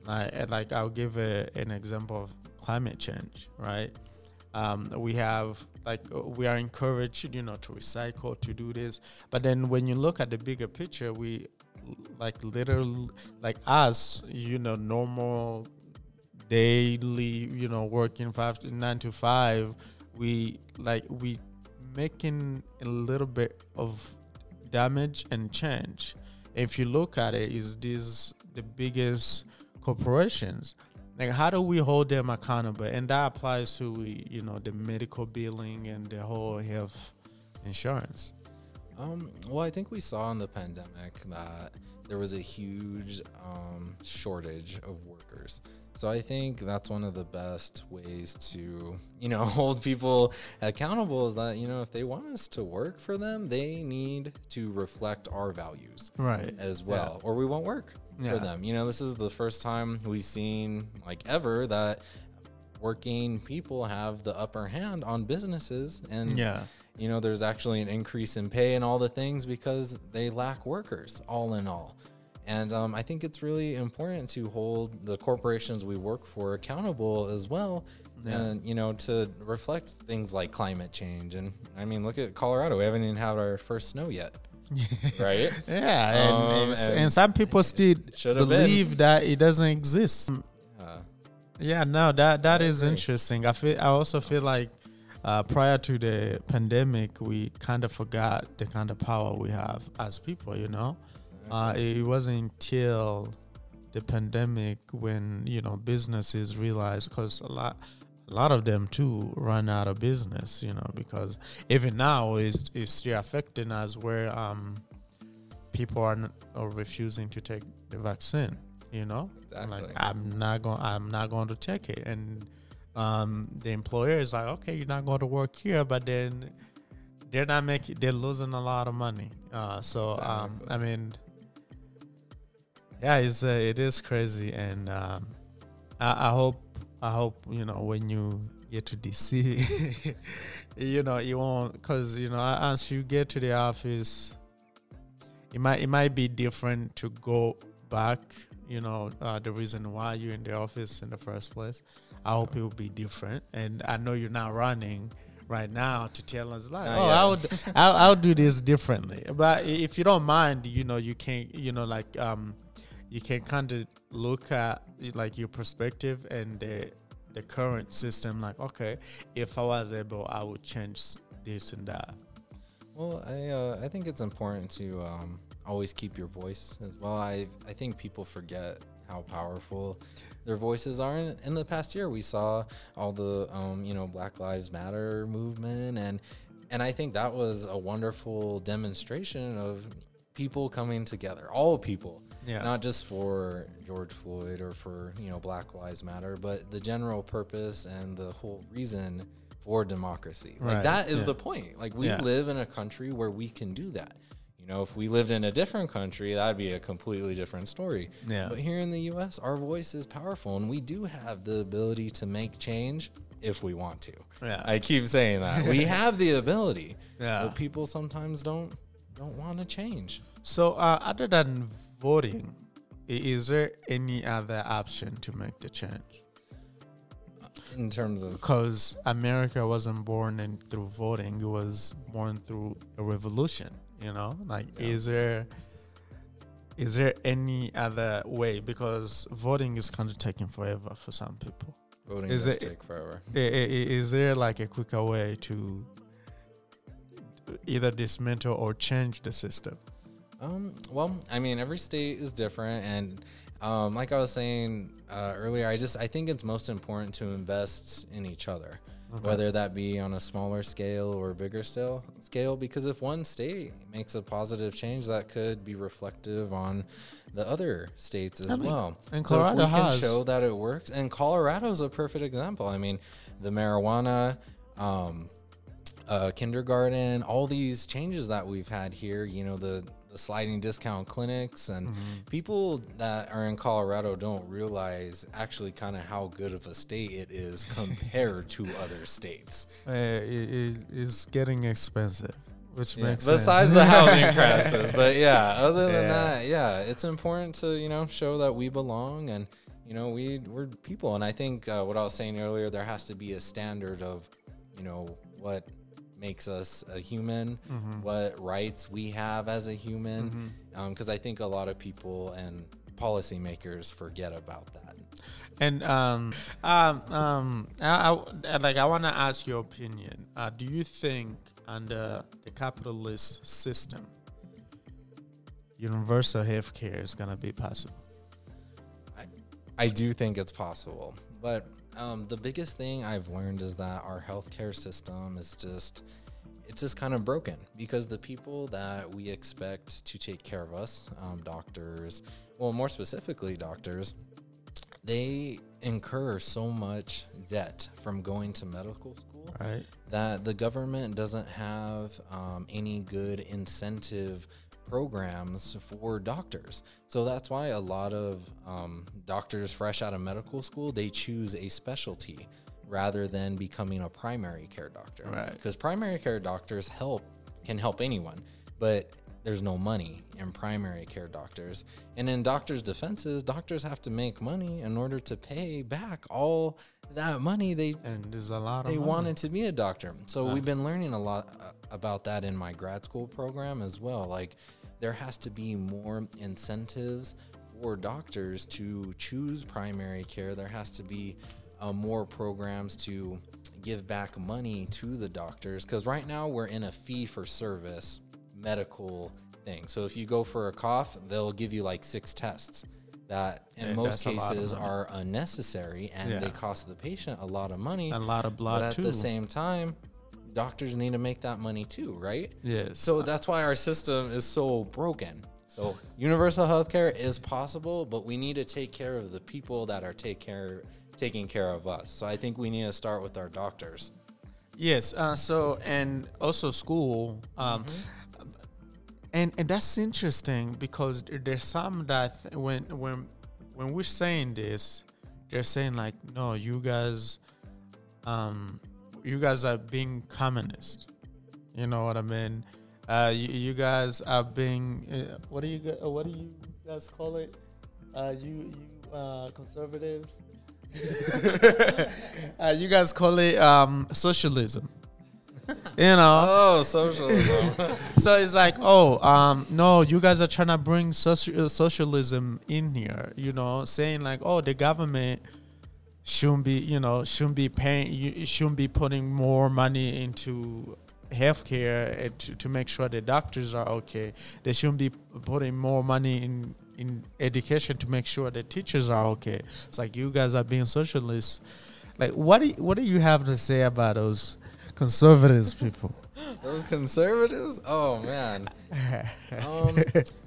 like, like I'll give a, an example of climate change, right? Um, we have like uh, we are encouraged, you know, to recycle, to do this. But then when you look at the bigger picture, we like literally like us, you know, normal daily, you know, working five to nine to five, we like we making a little bit of damage and change. If you look at it, is this the biggest corporations? Like how do we hold them accountable? And that applies to you know the medical billing and the whole health insurance. Um, well i think we saw in the pandemic that there was a huge um, shortage of workers so I think that's one of the best ways to, you know, hold people accountable is that, you know, if they want us to work for them, they need to reflect our values. Right. As well. Yeah. Or we won't work yeah. for them. You know, this is the first time we've seen like ever that working people have the upper hand on businesses and yeah you know there's actually an increase in pay and all the things because they lack workers all in all and um, I think it's really important to hold the corporations we work for accountable as well. Yeah. And, you know, to reflect things like climate change. And I mean, look at Colorado. We haven't even had our first snow yet. right? Yeah. And, um, and, and, some people still believe been. that it doesn't exist. Uh, yeah, no, that that is interesting. I feel I also feel like uh, prior to the pandemic, we kind of forgot the kind of power we have as people, you know? Uh, it wasn't until the pandemic when you know businesses realized because a lot a lot of them too run out of business you know because even now is is still affecting us where um people are, n- are refusing to take the vaccine you know exactly. like i'm not going i'm not going to take it and um the employer is like okay you're not going to work here but then they're not making they're losing a lot of money uh so exactly. um i mean yeah, it's uh, it is crazy, and um, I, I, hope I hope you know when you get to DC, you know you won't because you know as you get to the office, it might it might be different to go back. You know uh, the reason why you're in the office in the first place. I hope it will be different, and I know you're not running right now to tell us like, oh, yeah. I would, I'll, I'll do this differently. But if you don't mind, you know, you can't, you know, like um, you can kind of look at like your perspective and the the current system like okay if i was able i would change this and that well i uh, i think it's important to um, always keep your voice as well i i think people forget how powerful their voices are in, in the past year we saw all the um, you know black lives matter movement and and i think that was a wonderful demonstration of people coming together all people yeah. Not just for George Floyd or for, you know, Black Lives Matter, but the general purpose and the whole reason for democracy. Like right. that is yeah. the point. Like we yeah. live in a country where we can do that. You know, if we lived in a different country, that'd be a completely different story. Yeah. But here in the US, our voice is powerful and we do have the ability to make change if we want to. Yeah. I keep saying that. we have the ability. Yeah. But people sometimes don't don't want to change. So uh, other than voting, is there any other option to make the change? In terms of because America wasn't born in, through voting; it was born through a revolution. You know, like yeah. is there is there any other way? Because voting is kind of taking forever for some people. Voting is does it, take forever. Is there like a quicker way to either dismantle or change the system? Um, well, I mean, every state is different, and um, like I was saying uh, earlier, I just I think it's most important to invest in each other, okay. whether that be on a smaller scale or bigger scale. Scale, because if one state makes a positive change, that could be reflective on the other states as I mean, well. And Colorado so if we has. can show that it works, and Colorado is a perfect example. I mean, the marijuana. Um, uh, kindergarten, all these changes that we've had here, you know, the the sliding discount clinics and mm-hmm. people that are in Colorado don't realize actually kind of how good of a state it is compared to other states. Uh, it, it is getting expensive. Which yeah, makes besides the housing crisis, but yeah. Other than yeah. that, yeah, it's important to you know show that we belong and you know we we're people. And I think uh, what I was saying earlier, there has to be a standard of you know what makes us a human, mm-hmm. what rights we have as a human. Because mm-hmm. um, I think a lot of people and policymakers forget about that. And um, um, um, I, I, like I want to ask your opinion. Uh, do you think under the capitalist system, universal health care is gonna be possible? I, I do think it's possible, but um, the biggest thing I've learned is that our healthcare system is just it's just kind of broken because the people that we expect to take care of us, um, doctors, well, more specifically, doctors, they incur so much debt from going to medical school right. that the government doesn't have um, any good incentive programs for doctors. So that's why a lot of um, doctors fresh out of medical school they choose a specialty rather than becoming a primary care doctor. Right. Because primary care doctors help can help anyone, but there's no money in primary care doctors. And in doctors' defenses, doctors have to make money in order to pay back all that money they and there's a lot they wanted to be a doctor. So we've been learning a lot uh, about that in my grad school program as well. Like there has to be more incentives for doctors to choose primary care. There has to be uh, more programs to give back money to the doctors because right now we're in a fee for service medical thing. So if you go for a cough, they'll give you like six tests that in yeah, most cases are unnecessary and yeah. they cost the patient a lot of money. A lot of blood but at too. the same time, doctors need to make that money too, right? Yes. So that's why our system is so broken. So universal healthcare is possible, but we need to take care of the people that are take care taking care of us. So I think we need to start with our doctors. Yes. Uh, so and also school. Um, mm-hmm. And and that's interesting because there's some that th- when when when we're saying this, they're saying like, no, you guys, um, you guys are being communist. You know what I mean? Uh, you, you guys are being uh, what do you uh, what do you guys call it? Uh, you you uh, conservatives. uh, you guys call it um, socialism. You know. Oh, socialism. so it's like, oh, um, no, you guys are trying to bring soci- uh, socialism in here. You know, saying like, oh, the government shouldn't be, you know, shouldn't be paying, you shouldn't be putting more money into healthcare to, to make sure the doctors are okay. They shouldn't be putting more money in in education to make sure the teachers are okay. It's like you guys are being socialists. Like what do you, what do you have to say about those conservatives people? Those conservatives? Oh man. um,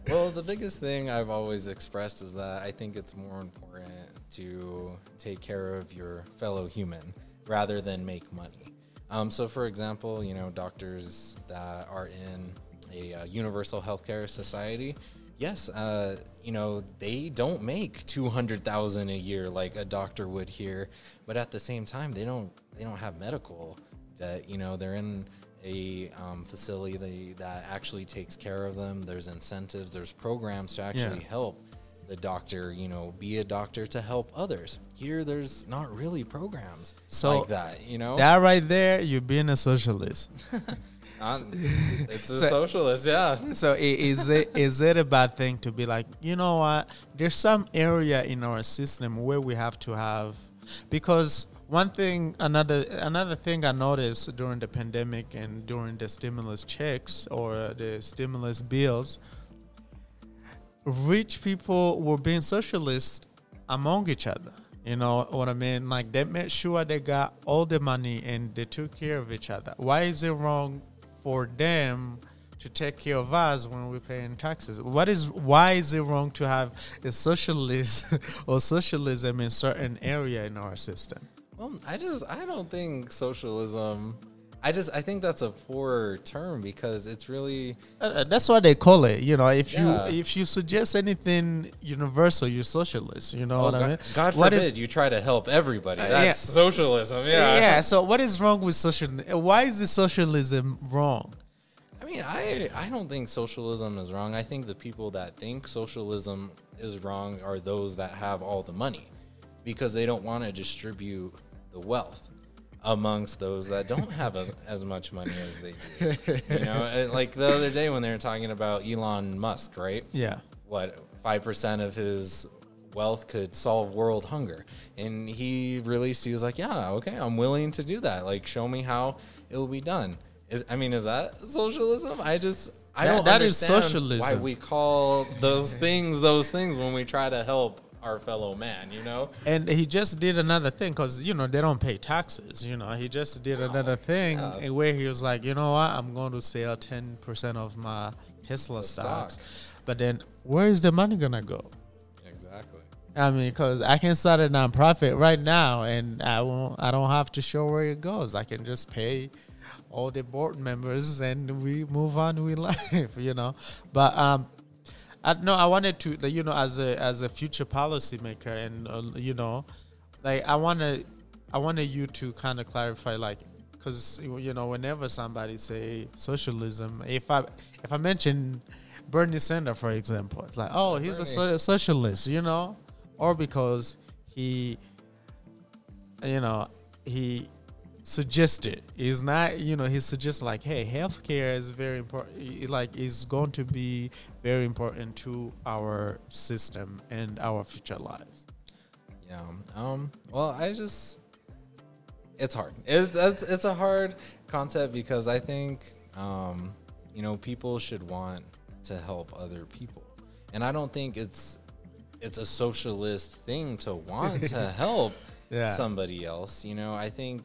well, the biggest thing I've always expressed is that I think it's more important to take care of your fellow human rather than make money. Um, so, for example, you know, doctors that are in a uh, universal healthcare society, yes, uh, you know, they don't make two hundred thousand a year like a doctor would here, but at the same time, they don't they don't have medical debt. You know, they're in a um, facility that actually takes care of them. There's incentives. There's programs to actually yeah. help the doctor, you know, be a doctor to help others. Here, there's not really programs so like that, you know. That right there, you're being a socialist. it's a so, socialist, yeah. So is it is it a bad thing to be like, you know what? There's some area in our system where we have to have, because one thing, another another thing I noticed during the pandemic and during the stimulus checks or the stimulus bills rich people were being socialist among each other. You know what I mean? Like they made sure they got all the money and they took care of each other. Why is it wrong for them to take care of us when we're paying taxes? What is why is it wrong to have a socialist or socialism in certain area in our system? Well, I just I don't think socialism I just I think that's a poor term because it's really uh, uh, that's why they call it. You know, if yeah. you if you suggest anything universal, you're socialist. You know oh, what God, I mean? God what forbid is, you try to help everybody. Uh, that's yeah. socialism. Yeah. Yeah. So what is wrong with socialism? Why is the socialism wrong? I mean, I I don't think socialism is wrong. I think the people that think socialism is wrong are those that have all the money because they don't want to distribute the wealth amongst those that don't have as, as much money as they do. You know, uh, like the other day when they were talking about Elon Musk, right? Yeah. What five percent of his wealth could solve world hunger, and he released. He was like, "Yeah, okay, I'm willing to do that. Like, show me how it will be done." Is I mean, is that socialism? I just I that, don't that understand socialism. why we call those things those things when we try to help our fellow man, you know? And he just did another thing because, you know, they don't pay taxes, you know? He just did another thing yeah. where he was like, you know what? I'm going to sell 10% of my Tesla stocks. Stock. But then where is the money going to go? Exactly. I mean, because I can start a nonprofit right now and I won't, I don't have to show where it goes. I can just pay all the board members and we move on with life, you know? But, um, I, no, I wanted to, you know, as a as a future policymaker, and uh, you know, like I wanted, I wanted you to kind of clarify, like, because you know, whenever somebody say socialism, if I if I mention Bernie Sanders, for example, it's like, oh, he's a, so- socialist, you know, or because he, you know, he suggested is not you know he suggests like hey healthcare is very important like is going to be very important to our system and our future lives. Yeah um well i just it's hard. It's it's, it's a hard concept because i think um you know people should want to help other people. And i don't think it's it's a socialist thing to want to help yeah. somebody else you know? I think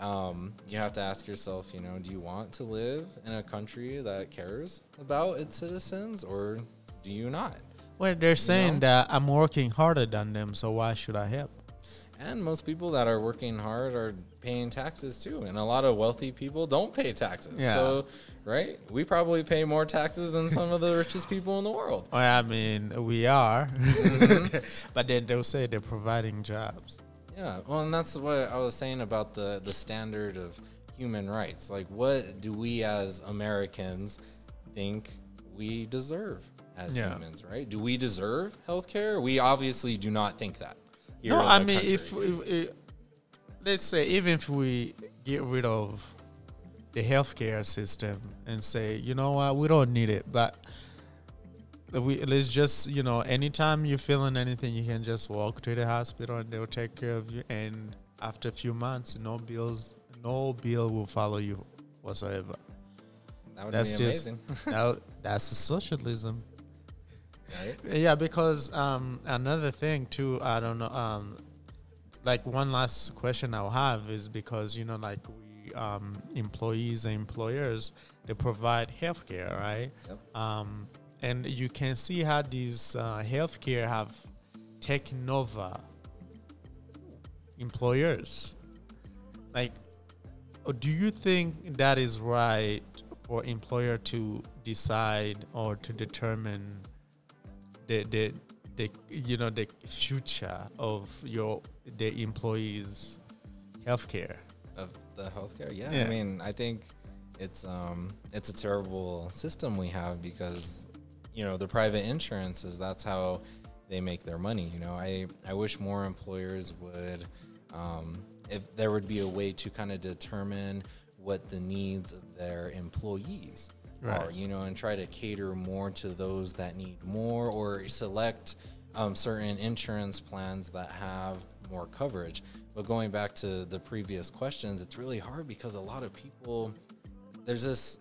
um, you have to ask yourself, you know, do you want to live in a country that cares about its citizens or do you not? Well, they're saying know? that I'm working harder than them, so why should I help? And most people that are working hard are paying taxes too. And a lot of wealthy people don't pay taxes. Yeah. So, right? We probably pay more taxes than some of the richest people in the world. Well, I mean, we are. Mm-hmm. but then they'll say they're providing jobs. Yeah, well, and that's what I was saying about the the standard of human rights. Like, what do we as Americans think we deserve as yeah. humans? Right? Do we deserve healthcare? We obviously do not think that. no, I mean, if, if, if let's say even if we get rid of the healthcare system and say, you know what, we don't need it, but we let's just you know anytime you're feeling anything you can just walk to the hospital and they'll take care of you. And after a few months no bills no bill will follow you whatsoever. That would that's be amazing. just, that, that's socialism. Right? yeah because um, another thing too i don't know um, like one last question i'll have is because you know like we um, employees and employers they provide healthcare right? Yep. um, and you can see how these uh, healthcare have taken over employers. Like, do you think that is right for employer to decide or to determine the the the you know the future of your the employees' healthcare? Of the healthcare, yeah. yeah. I mean, I think it's um it's a terrible system we have because you know the private insurances that's how they make their money. You know, I I wish more employers would, um, if there would be a way to kind of determine what the needs of their employees right. are, you know, and try to cater more to those that need more, or select um, certain insurance plans that have more coverage. But going back to the previous questions, it's really hard because a lot of people, there's this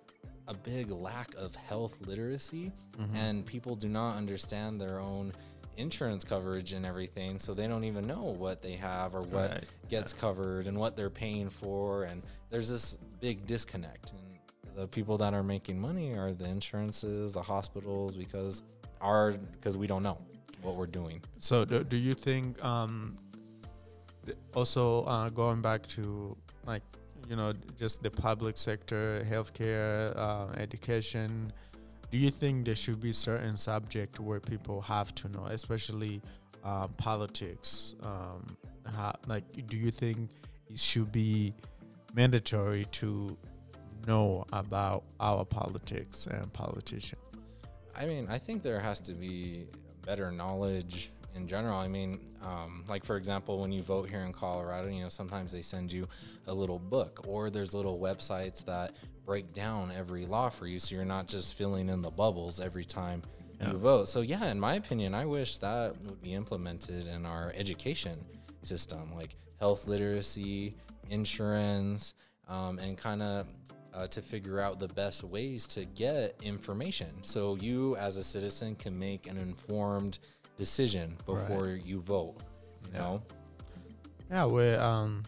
a big lack of health literacy, mm-hmm. and people do not understand their own insurance coverage and everything, so they don't even know what they have or what right. gets yeah. covered and what they're paying for, and there's this big disconnect. And the people that are making money are the insurances, the hospitals, because are because we don't know what we're doing. So, do, do you think um, also uh, going back to like you know just the public sector healthcare uh, education. Do you think there should be certain subject where people have to know especially um, politics? Um, how, like do you think it should be mandatory to know about our politics and politicians? I mean i think there has to be better knowledge in general. I mean, um, like for example, when you vote here in Colorado, you know, sometimes they send you a little book, or there's little websites that break down every law for you, so you're not just filling in the bubbles every time yeah. you vote. So yeah, in my opinion, I wish that would be implemented in our education system, like health literacy, insurance, um, and kind of uh, to figure out the best ways to get information so you as a citizen can make an informed decision before right. you vote. You yeah. know. Yeah, where um,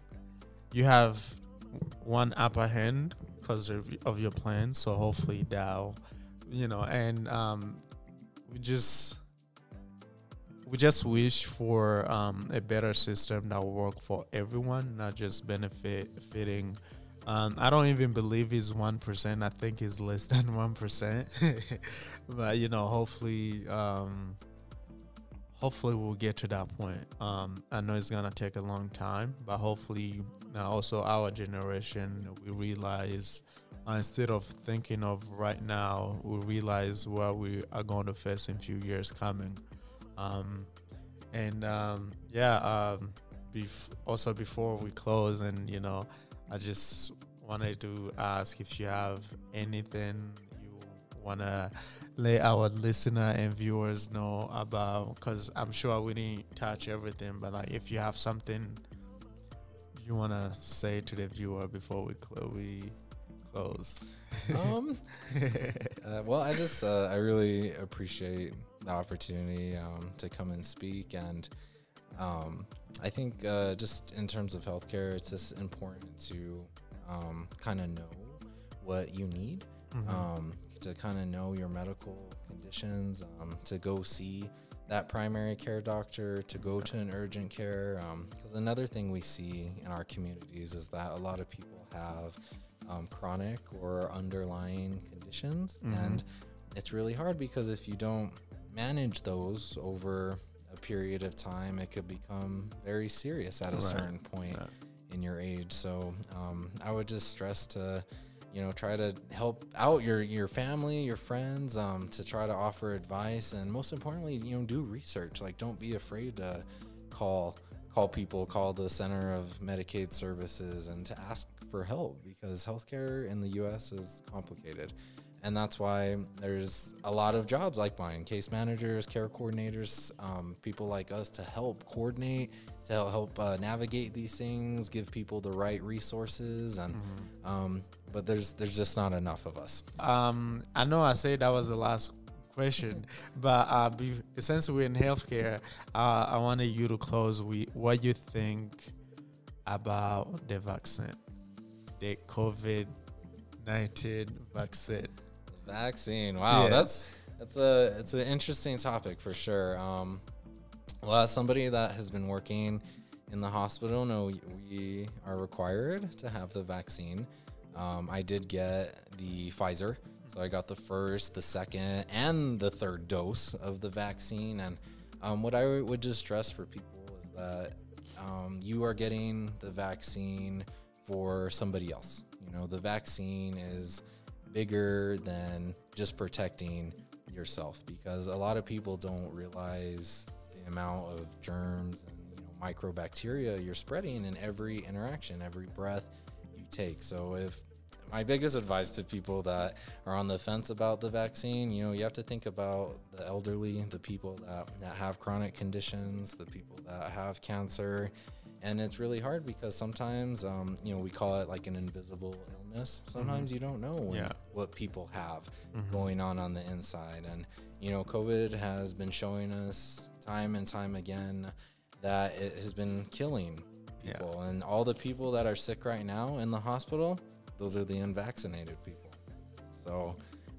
you have one upper hand because of, of your plan. So hopefully that, you know, and um, we just we just wish for um, a better system that will work for everyone, not just benefit fitting. Um, I don't even believe he's one percent. I think he's less than one percent. but you know, hopefully, um, hopefully we'll get to that point. Um, I know it's gonna take a long time, but hopefully also our generation we realize uh, instead of thinking of right now, we realize what we are going to face in few years coming. Um, and um, yeah, um, bef- also before we close, and you know, I just wanted to ask if you have anything want to let our listener and viewers know about because i'm sure we didn't touch everything but like if you have something you want to say to the viewer before we, cl- we close um uh, well i just uh, i really appreciate the opportunity um, to come and speak and um, i think uh, just in terms of healthcare it's just important to um, kind of know what you need mm-hmm. Um, to kind of know your medical conditions, um, to go see that primary care doctor, to go to an urgent care. Because um, another thing we see in our communities is that a lot of people have um, chronic or underlying conditions. Mm-hmm. And it's really hard because if you don't manage those over a period of time, it could become very serious at a right. certain point right. in your age. So um, I would just stress to you know try to help out your your family your friends um, to try to offer advice and most importantly you know do research. Like don't be afraid to call call people call the center of medicaid services and to ask for help because healthcare in the us is complicated and that's why there's a lot of jobs like mine case managers care coordinators um, people like us to help coordinate to help uh, navigate these things give people the right resources and mm-hmm. um, but there's there's just not enough of us. Um, I know I said that was the last question, but uh, be, since we're in healthcare, uh, I wanted you to close with what you think about the vaccine, the COVID nineteen vaccine. Vaccine. Wow, yes. that's that's a it's an interesting topic for sure. Um, well, as somebody that has been working in the hospital, no, we are required to have the vaccine. Um, I did get the Pfizer, so I got the first, the second, and the third dose of the vaccine. And um, what I would just stress for people is that um, you are getting the vaccine for somebody else. You know, the vaccine is bigger than just protecting yourself because a lot of people don't realize the amount of germs and you know, microbacteria you're spreading in every interaction, every breath you take. So if my biggest advice to people that are on the fence about the vaccine, you know, you have to think about the elderly, the people that, that have chronic conditions, the people that have cancer. And it's really hard because sometimes, um, you know, we call it like an invisible illness. Sometimes mm-hmm. you don't know when, yeah. what people have mm-hmm. going on on the inside. And, you know, COVID has been showing us time and time again that it has been killing people. Yeah. And all the people that are sick right now in the hospital, those are the unvaccinated people. So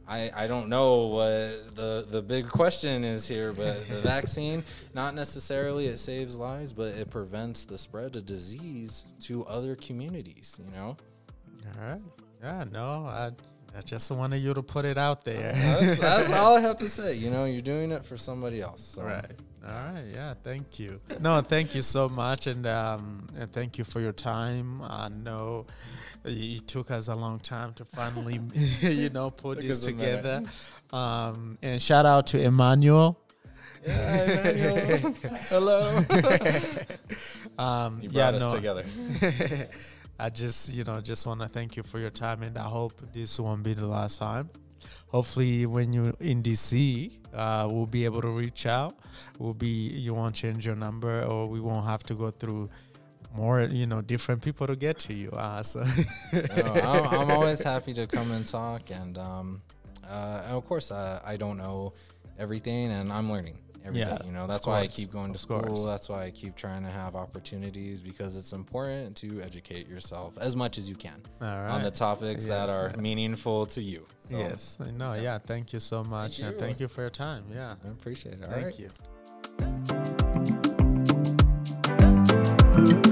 I, I don't know what the, the big question is here, but the vaccine, not necessarily it saves lives, but it prevents the spread of disease to other communities, you know? All right. Yeah, no, I, I just wanted you to put it out there. that's, that's all I have to say. You know, you're doing it for somebody else. So. Right. All right. Yeah. Thank you. No, thank you so much, and um, and thank you for your time. I know it took us a long time to finally, you know, put this together. Um, and shout out to Emmanuel. Yeah, Emmanuel. Hello. um, you brought yeah, us no. together. I just, you know, just want to thank you for your time, and I hope this won't be the last time. Hopefully, when you're in DC, uh, we'll be able to reach out. We'll be, you won't change your number, or we won't have to go through more you know different people to get to you uh, so no, I'm, I'm, always happy to come and talk and um, uh, of course uh, i don't know everything and i'm learning every yeah, day, you know that's why i keep going to school course. that's why i keep trying to have opportunities because it's important to educate yourself as much as you can on the topics yes. that are meaningful to you so, yes i know yeah. yeah. thank you so much thank you. and thank you for your time yeah i appreciate it All thank right. you